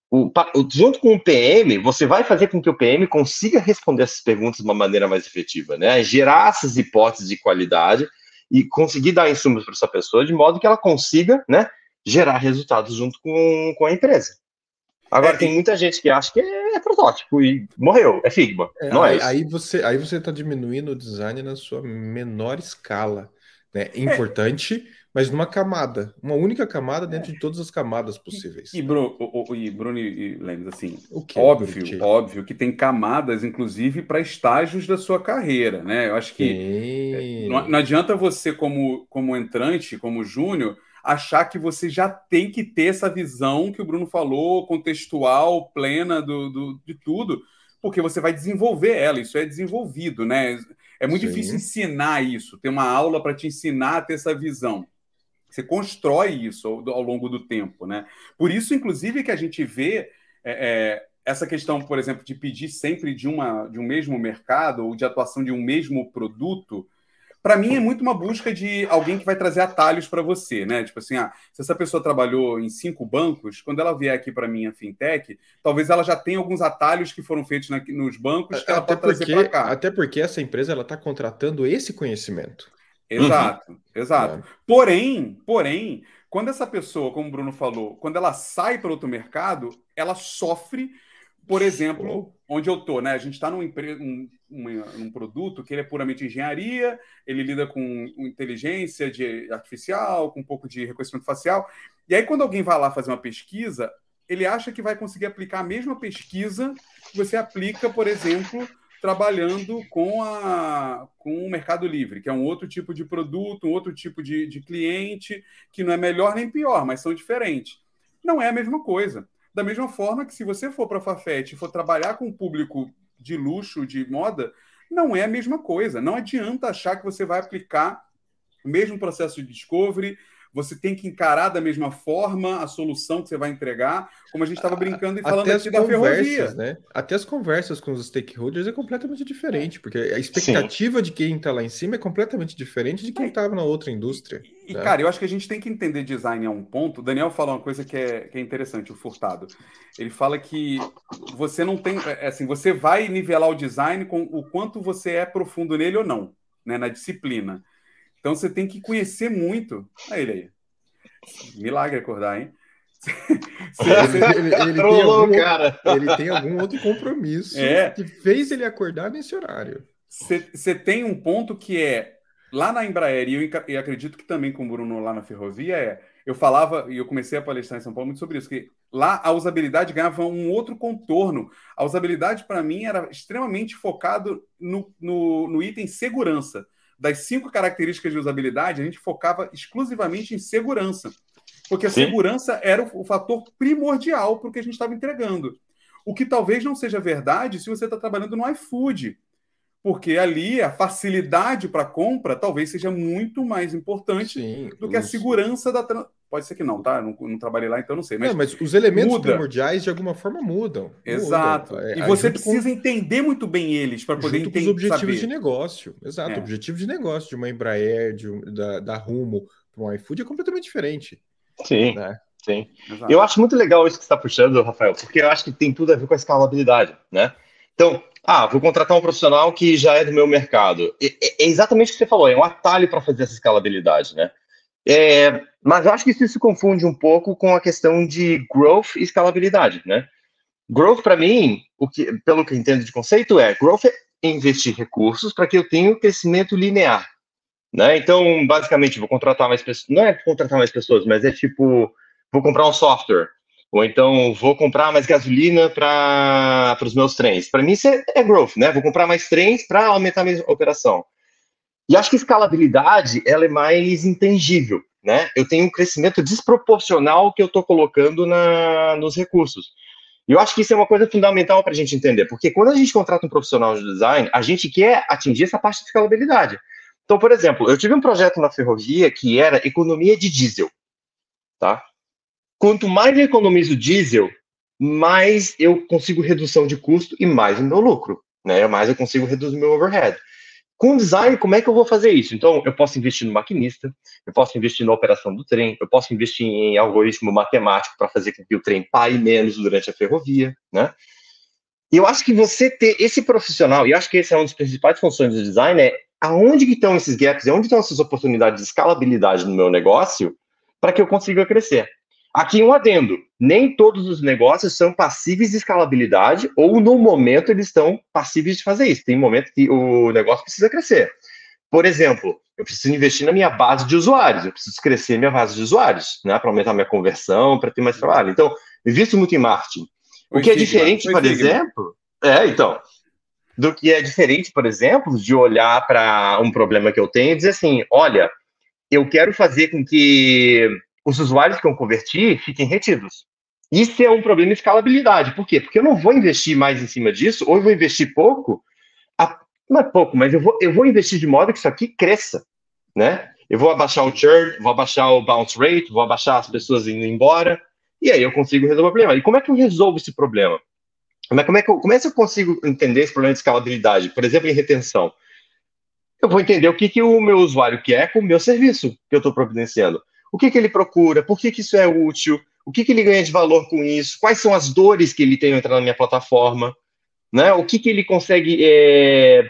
Speaker 4: O, junto com o PM, você vai fazer com que o PM consiga responder essas perguntas de uma maneira mais efetiva, né? Gerar essas hipóteses de qualidade e conseguir dar insumos para essa pessoa de modo que ela consiga, né, gerar resultados junto com, com a empresa. Agora, é, tem muita gente que acha que é, é protótipo e morreu, é Figma. É, não é
Speaker 3: aí,
Speaker 4: isso.
Speaker 3: Aí você aí você está diminuindo o design na sua menor escala. Né? É importante, mas numa camada, uma única camada dentro de todas as camadas possíveis.
Speaker 2: E, Bruno, o, o, e, Bruno e Lemos, assim, o que, óbvio, óbvio que tem camadas, inclusive, para estágios da sua carreira, né? Eu acho que não, não, adianta você, como, como entrante, como júnior, achar que você já tem que ter essa visão que o Bruno falou, contextual, plena do, do de tudo, porque você vai desenvolver ela, isso é desenvolvido, né? É muito Sim. difícil ensinar isso, ter uma aula para te ensinar a ter essa visão. Você constrói isso ao, ao, longo do tempo, né? Por isso, inclusive, que a gente vê é, é, essa questão, por exemplo, de pedir sempre de, uma, de um mesmo mercado ou de atuação de um mesmo produto, para mim é muito uma busca de alguém que vai trazer atalhos para você, né? Tipo assim, ah, se essa pessoa trabalhou em cinco bancos, quando ela vier aqui para minha fintech, talvez ela já tenha alguns atalhos que foram feitos na, nos bancos que ela
Speaker 3: até
Speaker 2: pode
Speaker 3: porque, trazer para cá. Até porque essa empresa ela está contratando esse conhecimento.
Speaker 2: Exato, uhum. exato. É. Porém, porém, quando essa pessoa, como o Bruno falou, quando ela sai para outro mercado, ela sofre por exemplo, onde eu estou, né? A gente está num, um, produto que ele é puramente engenharia, ele lida com inteligência de artificial, com um pouco de reconhecimento facial. E aí, quando alguém vai lá fazer uma pesquisa, ele acha que vai conseguir aplicar a mesma pesquisa que você aplica, por exemplo, trabalhando com, a, com o Mercado Livre, que é um outro tipo de produto, um outro tipo de, de cliente, que não é melhor nem pior, mas são diferentes. Não é a mesma coisa. Da mesma forma que se você for para a Fafete e for trabalhar com um público de luxo, de moda, não é a mesma coisa. Não adianta achar que você vai aplicar o mesmo processo de discovery, você tem que encarar da mesma forma a solução que você vai entregar, como a gente estava brincando e falando Até aqui da ferrovia.
Speaker 3: Né? Até as conversas com os stakeholders é completamente diferente, porque a expectativa Sim. de quem está lá em cima é completamente diferente de quem estava na outra indústria.
Speaker 2: E, né? cara, eu acho que a gente tem que entender design a um ponto. O Daniel fala uma coisa que é, que é interessante, o Furtado. Ele fala que você não tem. É, assim, você vai nivelar o design com o quanto você é profundo nele ou não, né, na disciplina. Então você tem que conhecer muito. Olha ele aí. Milagre acordar, hein?
Speaker 3: ele, ele, tem algum, cara. ele tem algum outro compromisso é. que fez ele acordar nesse horário.
Speaker 2: Você tem um ponto que é lá na Embraer, e eu e acredito que também com o Bruno lá na ferrovia, é. Eu falava, e eu comecei a palestrar em São Paulo muito sobre isso, que lá a usabilidade ganhava um outro contorno. A usabilidade, para mim, era extremamente focado no, no, no item segurança das cinco características de usabilidade, a gente focava exclusivamente em segurança. Porque a Sim. segurança era o, o fator primordial para o que a gente estava entregando. O que talvez não seja verdade se você está trabalhando no iFood. Porque ali a facilidade para compra talvez seja muito mais importante Sim, do que a segurança da, Pode ser que não, tá? Não, não trabalhei lá, então não sei. Mas,
Speaker 3: mas os elementos muda. primordiais, de alguma forma, mudam.
Speaker 2: Exato. Mudam. É, e você precisa com... entender muito bem eles para poder entender.
Speaker 3: os objetivos saber. de negócio. Exato. É. O objetivo de negócio de uma Embraer, de, da, da Rumo para um iFood é completamente diferente.
Speaker 4: Sim. Né? Sim. Exato. Eu acho muito legal isso que você está puxando, Rafael, porque eu acho que tem tudo a ver com a escalabilidade, né? Então, ah, vou contratar um profissional que já é do meu mercado. É, é exatamente o que você falou, é um atalho para fazer essa escalabilidade, né? É, mas eu acho que isso se confunde um pouco com a questão de growth e escalabilidade, né? Growth, para mim, o que, pelo que eu entendo de conceito, é growth é investir recursos para que eu tenha um crescimento linear, né? Então, basicamente, vou contratar mais pessoas, não é contratar mais pessoas, mas é tipo, vou comprar um software, ou então vou comprar mais gasolina para os meus trens. Para mim, isso é, é, growth, né? Vou comprar mais trens para aumentar a minha operação. E acho que escalabilidade ela é mais intangível, né? Eu tenho um crescimento desproporcional que eu estou colocando na, nos recursos. E eu acho que isso é uma coisa fundamental para a gente entender, porque quando a gente contrata um profissional de design, a gente quer atingir essa parte de escalabilidade. Então, por exemplo, eu tive um projeto na ferrovia que era economia de diesel, tá? Quanto mais eu economizo diesel, mais eu consigo redução de custo e mais o meu lucro, né? Mais eu consigo reduzir o meu overhead. Com design, como é que eu vou fazer isso? Então, eu posso investir no maquinista, eu posso investir na operação do trem, eu posso investir em algoritmo matemático para fazer com que o trem pare menos durante a ferrovia, né? E eu acho que você ter esse profissional, e acho que esse é uma das principais funções do design, é aonde que estão esses gaps, onde estão essas oportunidades de escalabilidade no meu negócio para que eu consiga crescer. Aqui um adendo, nem todos os negócios são passíveis de escalabilidade ou no momento eles estão passíveis de fazer isso. Tem momento que o negócio precisa crescer. Por exemplo, eu preciso investir na minha base de usuários, eu preciso crescer minha base de usuários, né, para aumentar minha conversão, para ter mais trabalho. Então, invisto muito em marketing. O que é diferente, por exemplo, é, então, do que é diferente, por exemplo, de olhar para um problema que eu tenho e dizer assim, olha, eu quero fazer com que os usuários que eu converti fiquem retidos. Isso é um problema de escalabilidade. Por quê? Porque eu não vou investir mais em cima disso, ou eu vou investir pouco, a, não é pouco, mas eu vou, eu vou investir de modo que isso aqui cresça, né? Eu vou abaixar o churn, vou abaixar o bounce rate, vou abaixar as pessoas indo embora, e aí eu consigo resolver o problema. E como é que eu resolvo esse problema? É, como é, que, eu, como é que eu consigo entender esse problema de escalabilidade? Por exemplo, em retenção. Eu vou entender o que, que o meu usuário quer com o meu serviço que eu estou providenciando. O que, que ele procura? Por que, que isso é útil? O que, que ele ganha de valor com isso? Quais são as dores que ele tem ao entrar na minha plataforma? Né? O que, que ele consegue é...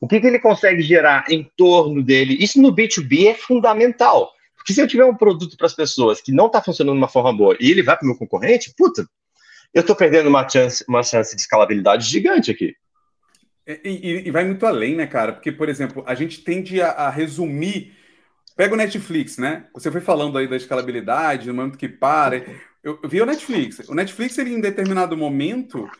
Speaker 4: o que, que ele consegue gerar em torno dele? Isso no B2B é fundamental. Porque se eu tiver um produto para as pessoas que não está funcionando de uma forma boa e ele vai para o meu concorrente, puta, eu estou perdendo uma chance, uma chance de escalabilidade gigante aqui.
Speaker 2: E, e, e, vai muito além, né, cara? Porque, por exemplo, a gente tende a, a resumir Pega o Netflix, né? Você foi falando aí da escalabilidade, no momento que para. Eu, eu vi o Netflix. O Netflix, ele, em determinado momento,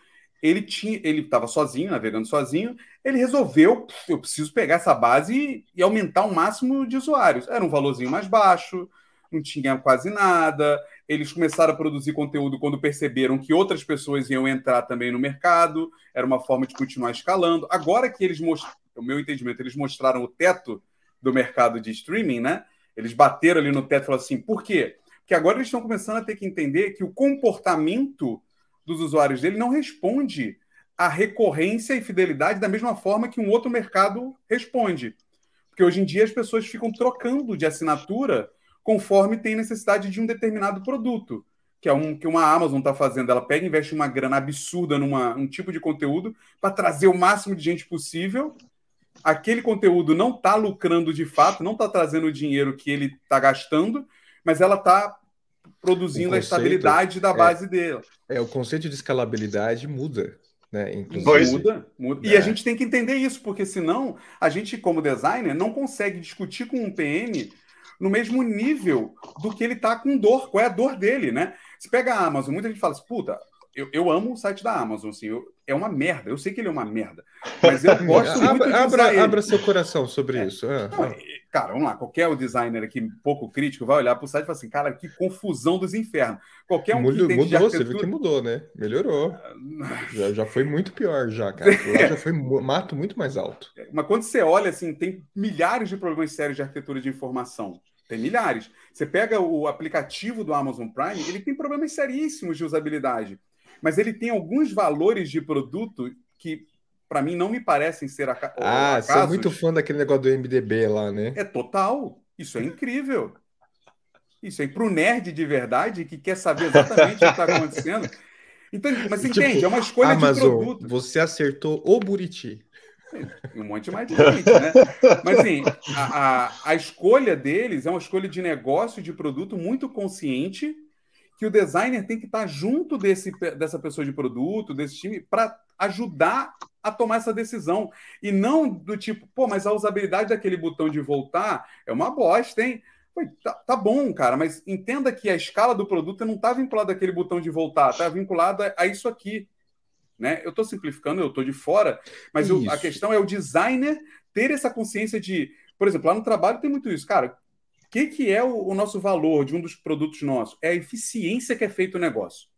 Speaker 2: ele tinha, ele estava sozinho, navegando sozinho. Ele resolveu, eu preciso pegar essa base e, aumentar o máximo de usuários. Era um valorzinho mais baixo, não tinha quase nada. Eles começaram a produzir conteúdo quando perceberam que outras pessoas iam entrar também no mercado. Era uma forma de continuar escalando. Agora que eles mostraram, o meu entendimento, eles mostraram o teto do mercado de streaming, né? Eles bateram ali no teto e falaram assim, por quê? Porque agora eles estão começando a ter que entender que o comportamento dos usuários dele não responde à recorrência e fidelidade da mesma forma que um outro mercado responde. Porque hoje em dia as pessoas ficam trocando de assinatura conforme tem necessidade de um determinado produto, que é um que uma Amazon está fazendo. Ela pega e investe uma grana absurda num um tipo de conteúdo para trazer o máximo de gente possível aquele conteúdo não está lucrando de fato, não está trazendo o dinheiro que ele está gastando, mas ela está produzindo conceito, a estabilidade da é, base dele.
Speaker 3: É, o conceito de escalabilidade muda. Né?
Speaker 2: Muda, muda. É. E a gente tem que entender isso, porque senão a gente, como designer, não consegue discutir com um PM no mesmo nível do que ele está com dor, qual é a dor dele, né? Se pega a Amazon, muita gente fala assim, puta, eu, eu amo o site da Amazon, assim, eu, é uma merda. Eu sei que ele é uma merda, mas eu gosto muito
Speaker 3: abra,
Speaker 2: de
Speaker 3: abra, abra seu coração sobre
Speaker 2: é.
Speaker 3: isso. É.
Speaker 2: Não, cara, vamos lá. Qualquer designer aqui pouco crítico vai olhar para o site e falar assim, cara, que confusão dos infernos. Qualquer um
Speaker 3: mudou,
Speaker 2: que
Speaker 3: mudou, arquitetura... você viu que mudou, né? Melhorou. já, já foi muito pior já, cara. Lá já foi mato muito mais alto.
Speaker 2: Mas quando você olha assim, tem milhares de problemas sérios de arquitetura de informação. Tem milhares. Você pega o aplicativo do Amazon Prime, ele tem problemas seríssimos de usabilidade mas ele tem alguns valores de produto que, para mim, não me parecem ser aca
Speaker 3: ah, acasos. Ah, você é muito fã daquele negócio do MDB lá, né?
Speaker 2: É total. Isso é incrível. Isso é para o nerd de verdade que quer saber exatamente o que está acontecendo. Então, mas tipo, entende, é uma escolha Amazon, de produto.
Speaker 3: Você acertou o Buriti.
Speaker 2: Um monte mais de gente, né? Mas assim, a, a, a, escolha deles é uma escolha de negócio, de produto muito consciente que o designer tem que estar junto desse, dessa pessoa de produto, desse time, para ajudar a tomar essa decisão. E não do tipo, pô, mas a usabilidade daquele botão de voltar é uma bosta, hein? tá, tá, bom, cara, mas entenda que a escala do produto não está vinculada àquele botão de voltar, está vinculada a isso aqui. Né? Eu estou simplificando, eu estou de fora, mas eu, a questão é o designer ter essa consciência de, por exemplo, lá no trabalho tem muito isso, cara que, que é o, o, nosso valor de um dos produtos nossos? É a eficiência que é feito o negócio.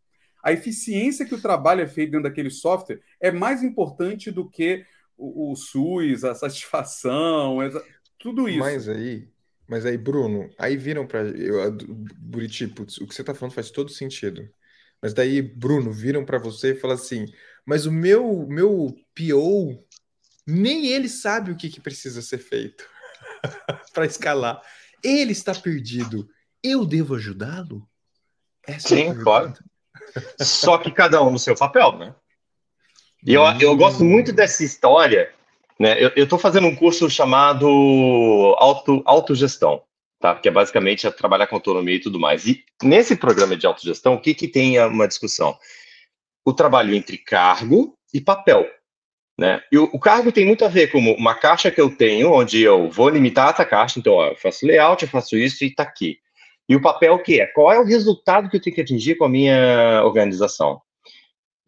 Speaker 2: A eficiência que o trabalho é feito dentro daquele software é mais importante do que o, o SUS, a satisfação, tudo isso.
Speaker 3: Mas aí, mas aí, Bruno, aí viram para Buriti, putz, o que você está falando faz todo sentido. Mas daí, Bruno, viram para você e falaram assim: mas o meu, meu PO Nem ele sabe o que, que precisa ser feito para escalar. Ele está perdido. Eu devo ajudá-lo?
Speaker 4: É Sim, claro. Só que cada um no seu papel, né? E eu, eu gosto muito dessa história. Né? Eu estou fazendo um curso chamado Auto, Autogestão, tá? que é basicamente trabalhar com autonomia e tudo mais. E nesse programa de autogestão, o que, que tem uma discussão? O trabalho entre cargo e papel. Né? E o, o, cargo tem muito a ver com uma caixa que eu tenho, onde eu vou limitar essa caixa, então ó, eu faço layout, eu faço isso e está aqui. E o papel que é? Qual é o resultado que eu tenho que atingir com a minha organização?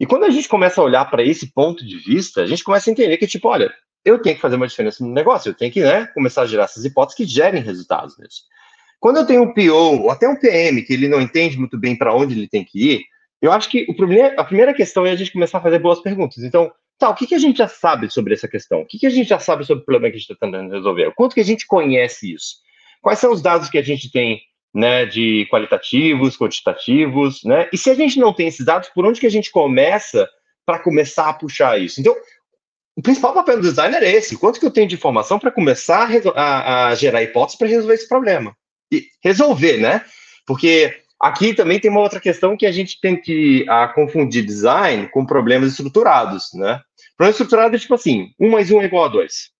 Speaker 4: E quando a gente começa a olhar para esse ponto de vista, a gente começa a entender que, tipo, olha, eu tenho que fazer uma diferença no negócio, eu tenho que né, começar a gerar essas hipóteses que gerem resultados nisso. Quando eu tenho um PO, ou até um PM, que ele não entende muito bem para onde ele tem que ir, eu acho que o problema, a primeira questão é a gente começar a fazer boas perguntas. Então, tá, o que, que a gente já sabe sobre essa questão? O que, que a gente já sabe sobre o problema que a gente está tentando resolver? O quanto que a gente conhece isso? Quais são os dados que a gente tem né, de qualitativos, quantitativos, né? E se a gente não tem esses dados, por onde que a gente começa para começar a puxar isso? Então, o principal papel do designer é esse: quanto que eu tenho de informação para começar a, a, a, gerar hipóteses para resolver esse problema? E resolver, né? Porque aqui também tem uma outra questão que a gente tem que a, confundir design com problemas estruturados, né? Problema estruturado é tipo assim: um mais um é igual a dois.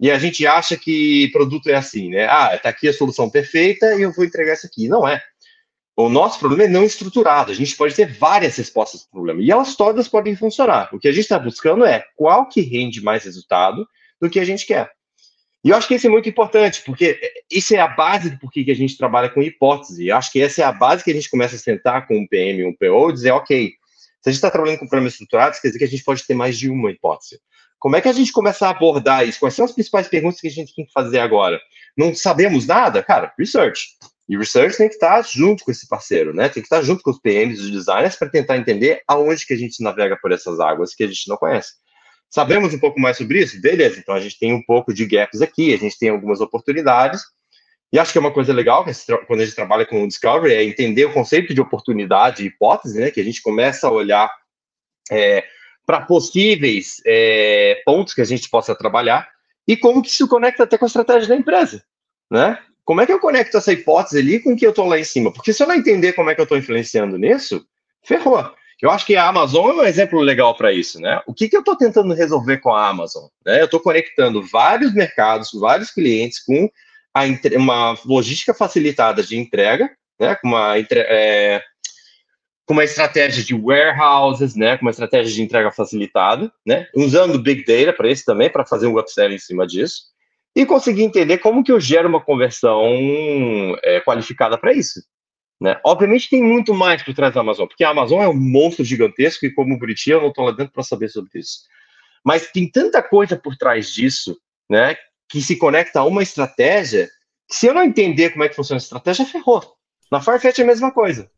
Speaker 4: E a gente acha que produto é assim, né? Ah, tá aqui a solução perfeita e eu vou entregar isso aqui. Não é. O nosso problema é não estruturado. A gente pode ter várias respostas para o problema e elas todas podem funcionar. O que a gente está buscando é qual que rende mais resultado do que a gente quer. E eu acho que isso é muito importante, porque isso é a base do porquê que a gente trabalha com hipótese. Eu acho que essa é a base que a gente começa a sentar com um PM um PO e dizer, ok, se a gente está trabalhando com problemas estruturados, quer dizer que a gente pode ter mais de uma hipótese. Como é que a gente começa a abordar isso? Quais são as principais perguntas que a gente tem que fazer agora? Não sabemos nada? Cara, research. E research tem que estar junto com esse parceiro, né? Tem que estar junto com os PMs os designers para tentar entender aonde que a gente navega por essas águas que a gente não conhece. Sabemos um pouco mais sobre isso? Beleza, então a gente tem um pouco de gaps aqui, a gente tem algumas oportunidades. E acho que é uma coisa legal quando a gente trabalha com o Discovery é entender o conceito de oportunidade e hipótese, né? Que a gente começa a olhar é, para possíveis é, pontos que a gente possa trabalhar e como que isso conecta até com a estratégia da empresa, né? Como é que eu conecto essa hipótese ali com o que eu estou lá em cima? Porque se eu não entender como é que eu estou influenciando nisso, ferrou. Eu acho que a Amazon é um exemplo legal para isso, né? O que, que eu estou tentando resolver com a Amazon? Né? Eu estou conectando vários mercados, vários clientes com a, uma logística facilitada de entrega, né? Com uma, é, com uma estratégia de warehouses, né, com uma estratégia de entrega facilitada, né, usando Big Data para isso também, para fazer um upsell em cima disso, e conseguir entender como que eu gero uma conversão é, qualificada para isso. Né? Obviamente tem muito mais por trás da Amazon, porque a Amazon é um monstro gigantesco e como Buriti eu não estou lá dentro para saber sobre isso. Mas tem tanta coisa por trás disso, né, que se conecta a uma estratégia, que se eu não entender como é que funciona a estratégia, ferrou. Na Farfetch é a mesma coisa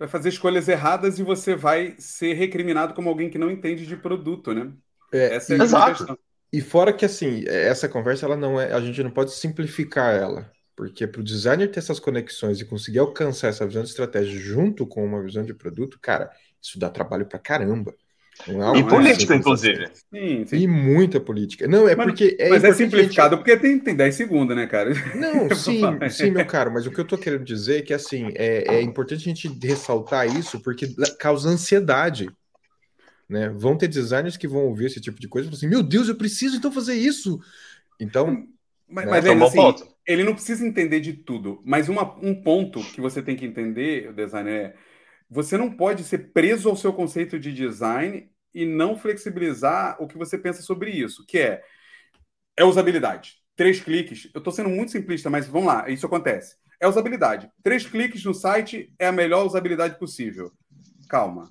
Speaker 2: vai fazer escolhas erradas e você vai ser recriminado como alguém que não entende de produto, né?
Speaker 3: É, Essa é a exato. questão. E fora que assim, essa conversa ela não é, a gente não pode simplificar ela, porque para o designer ter essas conexões e conseguir alcançar essa visão de estratégia junto com uma visão de produto, cara, isso dá trabalho para caramba.
Speaker 4: É e política, inclusive.
Speaker 3: Sim, sim. E muita política. Não, é
Speaker 2: mas,
Speaker 3: porque.
Speaker 2: É mas é simplificado, gente... porque tem, tem 10 segundos, né, cara?
Speaker 3: Não, sim, sim, meu caro, mas o que eu tô querendo dizer é que, assim, é, é importante a gente ressaltar isso, porque causa ansiedade. Né? Vão ter designers que vão ouvir esse tipo de coisa e falar assim: meu Deus, eu preciso então fazer isso. Então.
Speaker 2: Mas, né? mas é assim, ele não precisa entender de tudo. Mas uma, um ponto que você tem que entender, o designer, é você não pode ser preso ao seu conceito de design e não flexibilizar o que você pensa sobre isso, que é, é usabilidade. Três cliques. Eu estou sendo muito simplista, mas vamos lá, isso acontece. É usabilidade. Três cliques no site é a melhor usabilidade possível. Calma.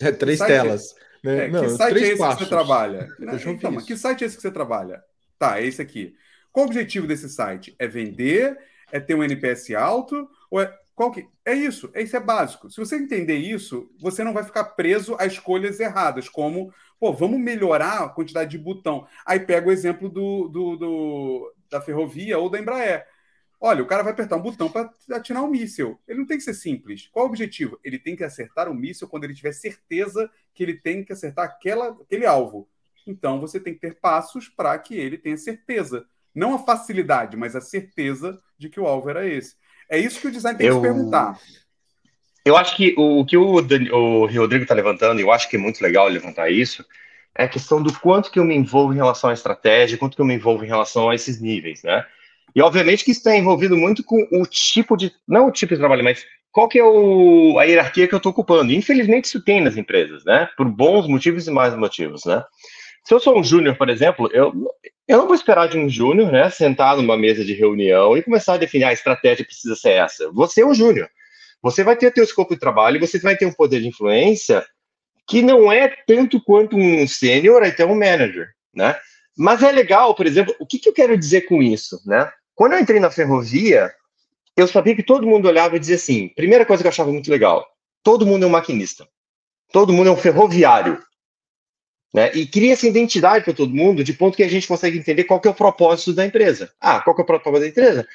Speaker 3: É três telas.
Speaker 2: É, né? É, não, que site é esse passos. que você trabalha? então, que site é esse que você trabalha? Tá, é esse aqui. Qual o objetivo desse site? É vender? É ter um NPS alto? Ou é qual que é isso? Isso é básico. Se você entender isso, você não vai ficar preso a escolhas erradas, como, pô, vamos melhorar a quantidade de botão. Aí pega o exemplo do, do, do da ferrovia ou da Embraer. Olha, o cara vai apertar um botão para atirar um míssil. Ele não tem que ser simples. Qual o objetivo? Ele tem que acertar o míssil quando ele tiver certeza que ele tem que acertar aquela, aquele alvo. Então você tem que ter passos para que ele tenha certeza. Não a facilidade, mas a certeza de que o alvo era esse. É isso que o design tem
Speaker 4: Eu-
Speaker 2: que se perguntar.
Speaker 4: Eu acho que o, o que o, o Rodrigo está levantando, e eu acho que é muito legal levantar isso, é a questão do quanto que eu me envolvo em relação à estratégia, quanto que eu me envolvo em relação a esses níveis, né? E obviamente que isso está envolvido muito com o tipo de, não o tipo de trabalho, mas qual que é o, a hierarquia que eu estou ocupando. Infelizmente isso tem nas empresas, né? Por bons motivos e mais motivos, né? Se eu sou um júnior, por exemplo, eu, eu não vou esperar de um júnior, né, sentar numa mesa de reunião e começar a definir "Ah, a estratégia precisa ser essa. Você é um júnior. Você vai ter teu escopo de trabalho você vai ter um poder de influência que não é tanto quanto um sênior, até um manager, né? Mas é legal, por exemplo, o que, que eu quero dizer com isso, né? Quando eu entrei na ferrovia, eu sabia que todo mundo olhava e dizia assim, primeira coisa que eu achava muito legal, todo mundo é um maquinista, todo mundo é um ferroviário, né? E cria essa identidade para todo mundo, de ponto que a gente consegue entender qual é o propósito da empresa. Ah, qual é o propósito da empresa?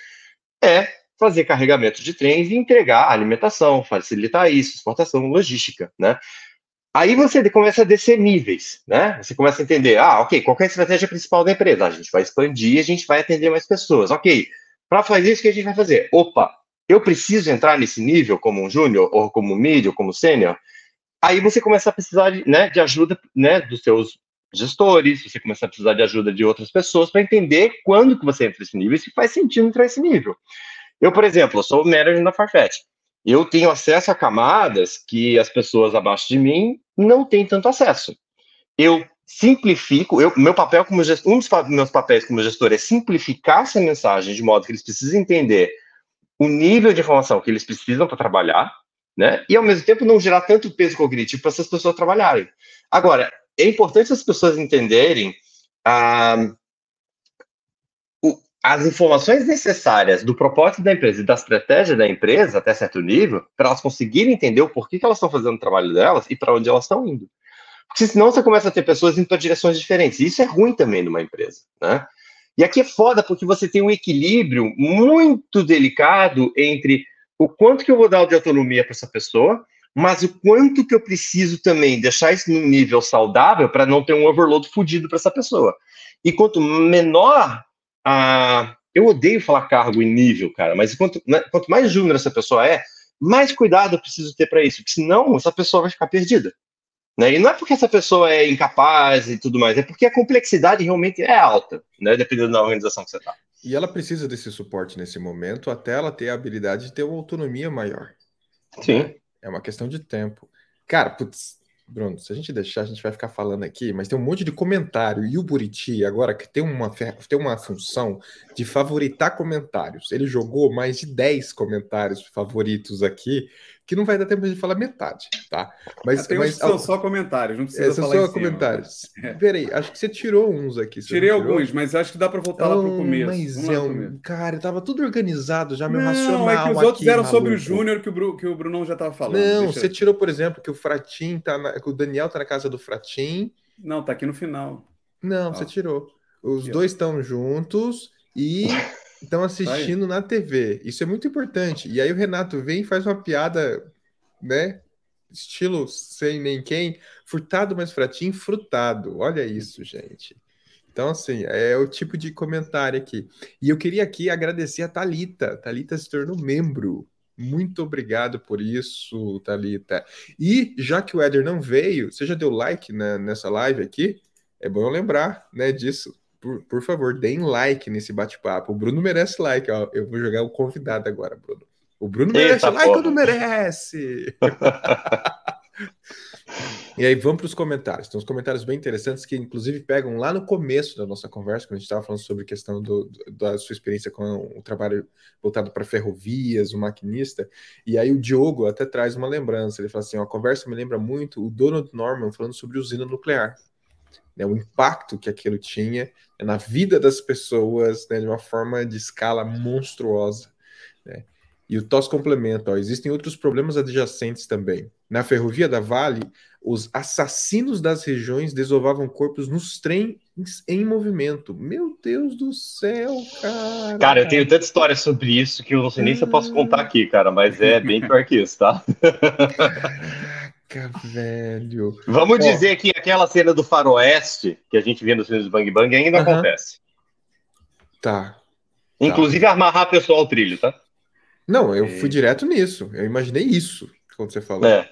Speaker 4: É fazer carregamento de trens e entregar alimentação, facilitar isso, exportação, logística, né? Aí você começa a descer níveis, né? Você começa a entender, ah, ok, qual é a estratégia principal da empresa? A gente vai expandir, a gente vai atender mais pessoas. Ok, para fazer isso, o que a gente vai fazer? Opa, eu preciso entrar nesse nível como um júnior, ou como um ou como sênior? Aí você começa a precisar de, né, de ajuda né, dos seus gestores, você começa a precisar de ajuda de outras pessoas para entender quando que você entra nesse nível e se faz sentido entrar nesse nível. Eu, por exemplo, eu sou manager na Farfetch. Eu tenho acesso a camadas que as pessoas abaixo de mim não têm tanto acesso. Eu simplifico, eu, meu papel como gestor, um dos meus papéis como gestor é simplificar essa mensagem de modo que eles precisem entender o nível de informação que eles precisam para trabalhar, né? E ao mesmo tempo não gerar tanto peso cognitivo para essas pessoas trabalharem. Agora, é importante as pessoas entenderem ah, o- as informações necessárias do propósito da empresa e da estratégia da empresa até certo nível, para elas conseguirem entender o porquê que elas estão fazendo o trabalho delas e para onde elas estão indo. Porque senão você começa a ter pessoas indo para direções diferentes. E isso é ruim também numa empresa, né? E aqui é foda porque você tem um equilíbrio muito delicado entre o quanto que eu vou dar de autonomia para essa pessoa, mas o quanto que eu preciso também deixar isso num nível saudável para não ter um overload fudido para essa pessoa. E quanto menor a. Eu odeio falar cargo e nível, cara, mas quanto, né, quanto mais júnior essa pessoa é, mais cuidado eu preciso ter para isso, porque senão essa pessoa vai ficar perdida. Né? E não é porque essa pessoa é incapaz e tudo mais, é porque a complexidade realmente é alta, né? dependendo da organização que você está.
Speaker 3: E ela precisa desse suporte nesse momento até ela ter a habilidade de ter uma autonomia maior.
Speaker 4: Sim.
Speaker 3: É uma questão de tempo. Cara, putz, Bruno, se a gente deixar, a gente vai ficar falando aqui, mas tem um monte de comentário. E o Buriti, agora que tem uma, tem uma função de favoritar comentários. Ele jogou mais de 10 comentários favoritos aqui, que não vai dar tempo de falar metade, tá? Mas,
Speaker 2: Tem
Speaker 3: mas
Speaker 2: são só comentários, não precisa
Speaker 3: é, são
Speaker 2: falar
Speaker 3: só
Speaker 2: em cima.
Speaker 3: comentários.
Speaker 2: É.
Speaker 3: Peraí, acho que você tirou uns aqui.
Speaker 2: Tirei alguns, mas acho que dá para voltar lá pro
Speaker 3: Oh,
Speaker 2: começo.
Speaker 3: Mas é um... Cara, tava tudo organizado já, meu
Speaker 2: Não,
Speaker 3: racional
Speaker 2: é que os outros
Speaker 3: aqui,
Speaker 2: eram sobre o
Speaker 3: maluco.
Speaker 2: Júnior que o, Bru, que o Brunão já tava falando.
Speaker 3: Não,
Speaker 2: Deixa-
Speaker 3: você tirou, por exemplo, que o Fratim tá na... que o Daniel tá na casa do Fratim.
Speaker 2: Não, tá aqui no final.
Speaker 3: Não,
Speaker 2: Ah.
Speaker 3: você tirou. Os dois estão juntos e estão assistindo na TV. Isso é muito importante. E aí o Renato vem e faz uma piada, né? Estilo sem nem quem, furtado, mas fratinho, frutado. Olha isso, gente. Então, assim, é o tipo de comentário aqui. E eu queria aqui agradecer a Thalita. Thalita se tornou membro. Muito obrigado por isso, Thalita. E já que o Éder não veio, você já deu like na- nessa live aqui? É bom lembrar, né, disso. Por, por favor, deem like nesse bate-papo. O Bruno merece like, ó. Eu vou jogar o convidado agora, Bruno. O Bruno merece
Speaker 4: Eita,
Speaker 3: like ou não merece? E aí, vamos para os comentários. Tem uns comentários bem interessantes que, inclusive, pegam lá no começo da nossa conversa, quando a gente estava falando sobre a questão do- do- da sua experiência com o trabalho voltado para ferrovias, o maquinista. E aí, o Diogo até traz uma lembrança. Ele fala assim: ó, a conversa me lembra muito o Donald Norman falando sobre usina nuclear. Né, o impacto que aquilo tinha na vida das pessoas né, de uma forma de escala monstruosa. né. E o TOS complementa: ó, existem outros problemas adjacentes também. Na ferrovia da Vale, os assassinos das regiões desovavam corpos nos trens em movimento. Meu Deus do céu, cara.
Speaker 4: Cara, eu tenho tanta história sobre isso que eu não sei nem se eu posso contar aqui, cara, mas é bem pior que isso, tá?
Speaker 3: Caraca, velho.
Speaker 4: Vamos dizer que aquela cena do faroeste que a gente vê nos filmes do Bang Bang ainda
Speaker 3: Aham.
Speaker 4: acontece.
Speaker 3: Tá.
Speaker 4: Inclusive amarrar a pessoa ao trilho, tá?
Speaker 3: Não, eu fui direto nisso. Eu imaginei isso quando você falou.
Speaker 4: É.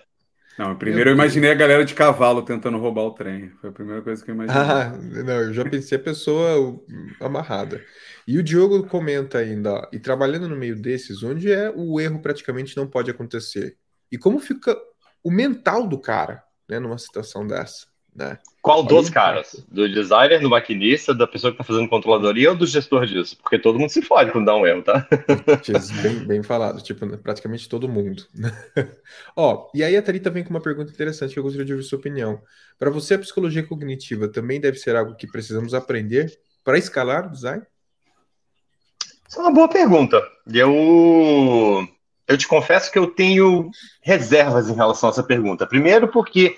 Speaker 2: Não, primeiro eu imaginei a galera de cavalo tentando roubar o trem. Foi a primeira coisa que eu imaginei.
Speaker 3: Ah, não, eu já pensei a pessoa uh, amarrada. E o Diogo comenta ainda, ó, e trabalhando no meio desses, onde é o erro praticamente não pode acontecer? E como fica o mental do cara, né, numa situação dessa, né?
Speaker 4: Qual dos
Speaker 3: Olha,
Speaker 4: caras? Do designer, do maquinista, da pessoa que tá fazendo controladoria ou do gestor disso? Porque todo mundo se fode quando dá um erro, tá?
Speaker 3: Bem, bem falado, tipo, né, praticamente todo mundo. Ó, e aí a Thalita vem com uma pergunta interessante que eu gostaria de ouvir sua opinião. Para você, a psicologia cognitiva também deve ser algo que precisamos aprender para escalar o design?
Speaker 4: Isso é uma boa pergunta. Eu, eu te confesso que eu tenho reservas em relação a essa pergunta. Primeiro, porque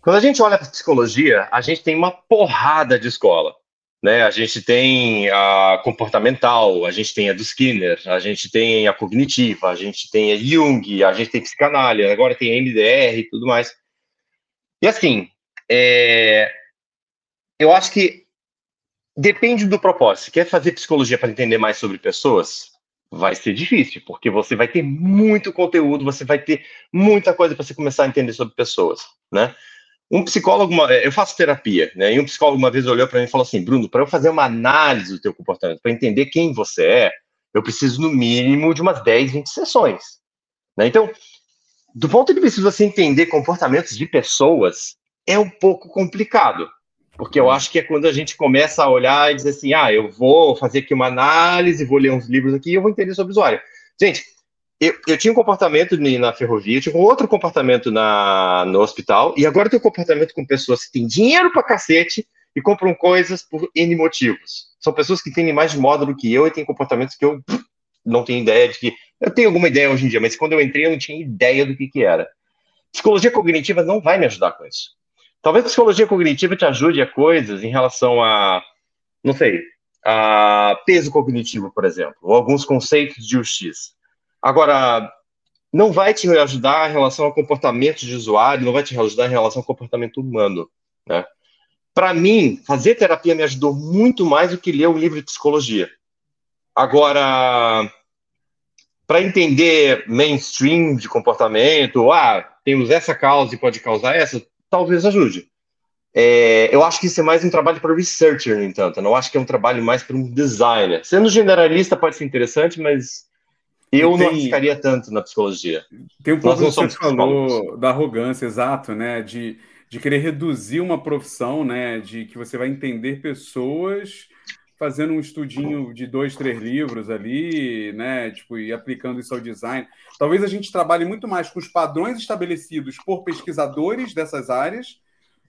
Speaker 4: quando a gente olha para psicologia, a gente tem uma porrada de escola. Né? A gente tem a comportamental, a gente tem a do Skinner, a gente tem a cognitiva, a gente tem a Jung, a gente tem psicanálise, agora tem a MDR e tudo mais. E assim, é, eu acho que depende do propósito. Quer fazer psicologia para entender mais sobre pessoas, vai ser difícil, porque você vai ter muito conteúdo, você vai ter muita coisa para você começar a entender sobre pessoas, né? Um psicólogo, eu faço terapia, né? E um psicólogo uma vez olhou para mim e falou assim: Bruno, para eu fazer uma análise do teu comportamento, para entender quem você é, eu preciso no mínimo de umas 10, 20 sessões. Né? Então, do ponto de vista de você entender comportamentos de pessoas, é um pouco complicado. Porque eu acho que é quando a gente começa a olhar e dizer assim: ah, eu vou fazer aqui uma análise, vou ler uns livros aqui e eu vou entender sobre o usuário. Gente, eu, eu tinha um comportamento na ferrovia, eu tinha um outro comportamento na, no hospital, e agora eu tenho um comportamento com pessoas que têm dinheiro pra cacete e compram coisas por N motivos. São pessoas que entendem mais de moda do que eu e têm comportamentos que eu não tenho ideia de que. Eu tenho alguma ideia hoje em dia, mas quando eu entrei eu não tinha ideia do que, que era. Psicologia cognitiva não vai me ajudar com isso. Talvez psicologia cognitiva te ajude a coisas em relação a, não sei, a peso cognitivo, por exemplo, ou alguns conceitos de UX. Agora, não vai te ajudar em relação ao comportamento de usuário, não vai te ajudar em relação ao comportamento humano, né? Para mim, fazer terapia me ajudou muito mais do que ler um livro de psicologia. Agora, para entender mainstream de comportamento, ah, temos essa causa e pode causar essa, talvez ajude. É, eu acho que isso é mais um trabalho para researcher, no entanto. Eu não acho que é um trabalho mais para um designer. Sendo generalista pode ser interessante, mas eu
Speaker 2: E
Speaker 4: não
Speaker 2: tem-
Speaker 4: arriscaria tanto na psicologia.
Speaker 2: Tem um pouco que você falou da arrogância, exato, né? De, de querer reduzir uma profissão, né? De que você vai entender pessoas fazendo um estudinho de dois, três livros ali, né? Tipo, e aplicando isso ao design. Talvez a gente trabalhe muito mais com os padrões estabelecidos por pesquisadores dessas áreas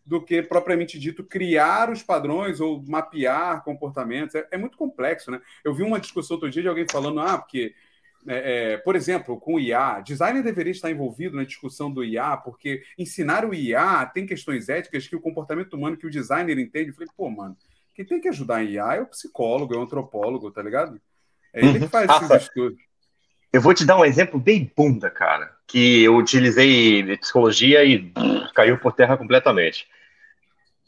Speaker 2: do que propriamente dito criar os padrões ou mapear comportamentos. É, é muito complexo, né? Eu vi uma discussão outro dia de alguém falando, ah, porque é, é, por exemplo, com o IA, designer deveria estar envolvido na discussão do IA, porque ensinar o IA tem questões éticas que o comportamento humano que o designer entende. Eu falei, pô, mano, quem tem que ajudar em IA é o psicólogo, é o antropólogo, tá ligado? É ele que faz
Speaker 4: Rafa,
Speaker 2: esses estudos.
Speaker 4: Eu vou te dar um exemplo bem bunda, cara, que eu utilizei psicologia e brrr, caiu por terra completamente.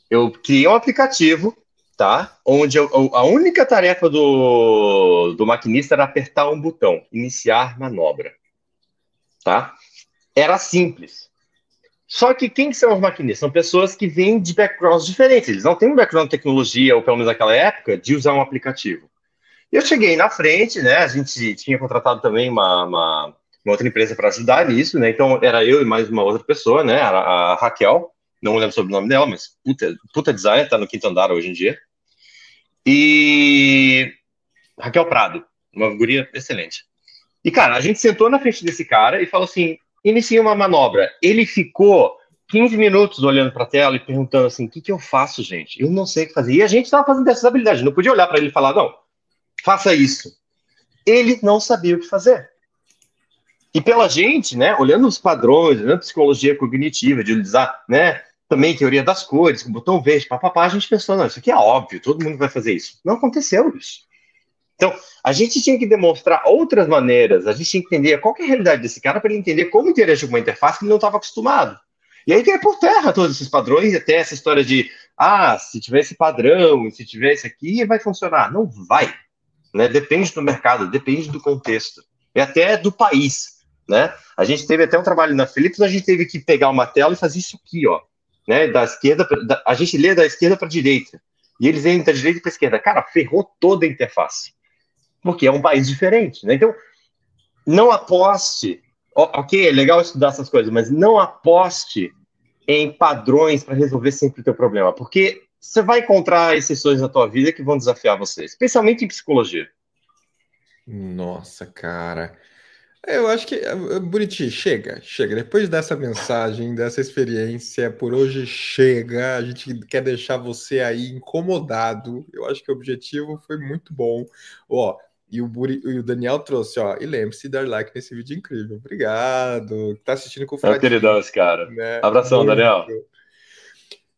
Speaker 4: Eu criei um aplicativo, tá? Onde eu- a única tarefa do, do maquinista era apertar um botão, iniciar manobra, tá? Era simples. Só que quem que são os maquinistas? São pessoas que vêm de backgrounds diferentes. Eles não têm um background de tecnologia, ou pelo menos naquela época, de usar um aplicativo. Eu cheguei na frente, né? A gente tinha contratado também uma, uma, uma outra empresa para ajudar nisso, né? Então era eu e mais uma outra pessoa, né? A, a Raquel, não lembro sobre o nome dela, mas puta, puta designer, tá no quinto andar hoje em dia. E Raquel Prado, uma guria excelente. E cara, a gente sentou na frente desse cara e falou assim: inicia uma manobra. Ele ficou 15 minutos olhando para a tela e perguntando assim: o que, que eu faço, gente? Eu não sei o que fazer. E a gente estava fazendo essas habilidades, não podia olhar para ele e falar: não, faça isso. Ele não sabia o que fazer. E pela gente, né, olhando os padrões, olhando psicologia cognitiva, de utilizar, né, também teoria das cores, com botão verde, papapá, a gente pensou, não, isso aqui é óbvio, todo mundo vai fazer isso. Não aconteceu isso. Então, a gente tinha que demonstrar outras maneiras, a gente tinha que entender qual é a realidade desse cara para ele entender como interagir com uma interface que ele não estava acostumado. E aí cai por terra todos esses padrões, até essa história de ah, se tiver esse padrão, se tiver esse aqui, vai funcionar. Não vai. Né? Depende do mercado, depende do contexto. E até do país. Né? A gente teve até um trabalho na Philips, a gente teve que pegar uma tela e fazer isso aqui, ó. Né? Da esquerda, da, a gente lê da esquerda para a direita. E eles leem da direita para a esquerda. Cara, ferrou toda a interface. Porque é um país diferente. Né? Então, não aposte. Ok, é legal estudar essas coisas, mas não aposte em padrões para resolver sempre o teu problema, porque você vai encontrar exceções na tua vida que vão desafiar você, especialmente em psicologia.
Speaker 3: Nossa, cara. Eu acho que, eh, Buriti, chega, chega. Depois dessa mensagem, dessa experiência, por hoje chega. A gente quer deixar você aí incomodado. Eu acho que o objetivo foi muito bom. Ó, e o, Buri, e o Daniel trouxe, ó, e lembre-se de dar like nesse vídeo incrível. Obrigado. Tá assistindo com o
Speaker 4: Fradinho. É queridão esse cara. Né? Abração, Muito. Daniel.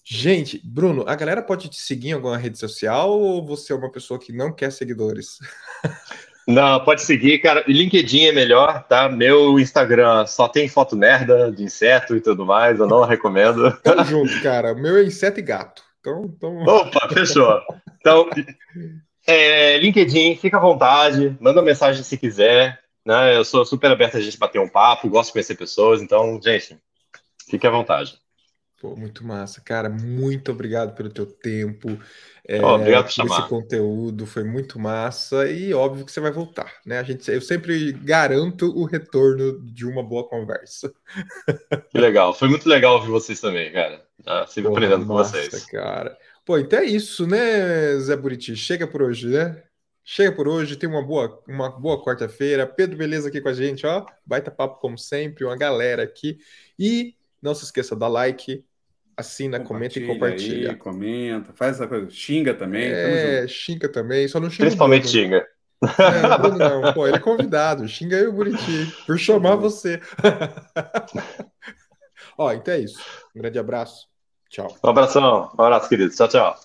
Speaker 3: Gente, Bruno, a galera pode te seguir em alguma rede social ou você é uma pessoa que não quer seguidores?
Speaker 4: Não, pode seguir, cara. LinkedIn é melhor, tá? Meu Instagram só tem foto merda de inseto e tudo mais, eu não recomendo.
Speaker 3: Tamo junto, cara. meu é inseto e gato. Então, então...
Speaker 4: Opa, fechou. Então, é, LinkedIn, fica à vontade, manda mensagem se quiser. Né? Eu sou super aberto a gente bater um papo, gosto de conhecer pessoas, então, gente, fique à vontade.
Speaker 3: Pô, muito massa, cara. Muito obrigado pelo teu tempo. É,
Speaker 4: oh, obrigado por chamar.
Speaker 3: Esse conteúdo foi muito massa e óbvio que você vai voltar, né? A gente, eu sempre garanto o retorno de uma boa conversa.
Speaker 4: Que legal, foi muito legal ouvir vocês também, cara. Ah, sempre Porra, aprendendo
Speaker 3: massa,
Speaker 4: com vocês.
Speaker 3: cara. Pô, então é isso, né, Zé Buriti? Chega por hoje, né? Chega por hoje, tem uma boa, uma boa quarta-feira. Pedro Beleza aqui com a gente, ó. Baita papo como sempre, uma galera aqui. E não se esqueça da like, assina, comenta e compartilha. Aí,
Speaker 2: comenta, faz essa coisa. Xinga também.
Speaker 3: É, xinga também, só não xinga.
Speaker 4: Principalmente xinga.
Speaker 3: É, não, não, pô, ele é convidado. Xinga aí o Buriti por chamar você. Ó, então é isso. Um grande abraço. Tchau.
Speaker 4: Um abração. Um abraço, querido. Tchau, tchau.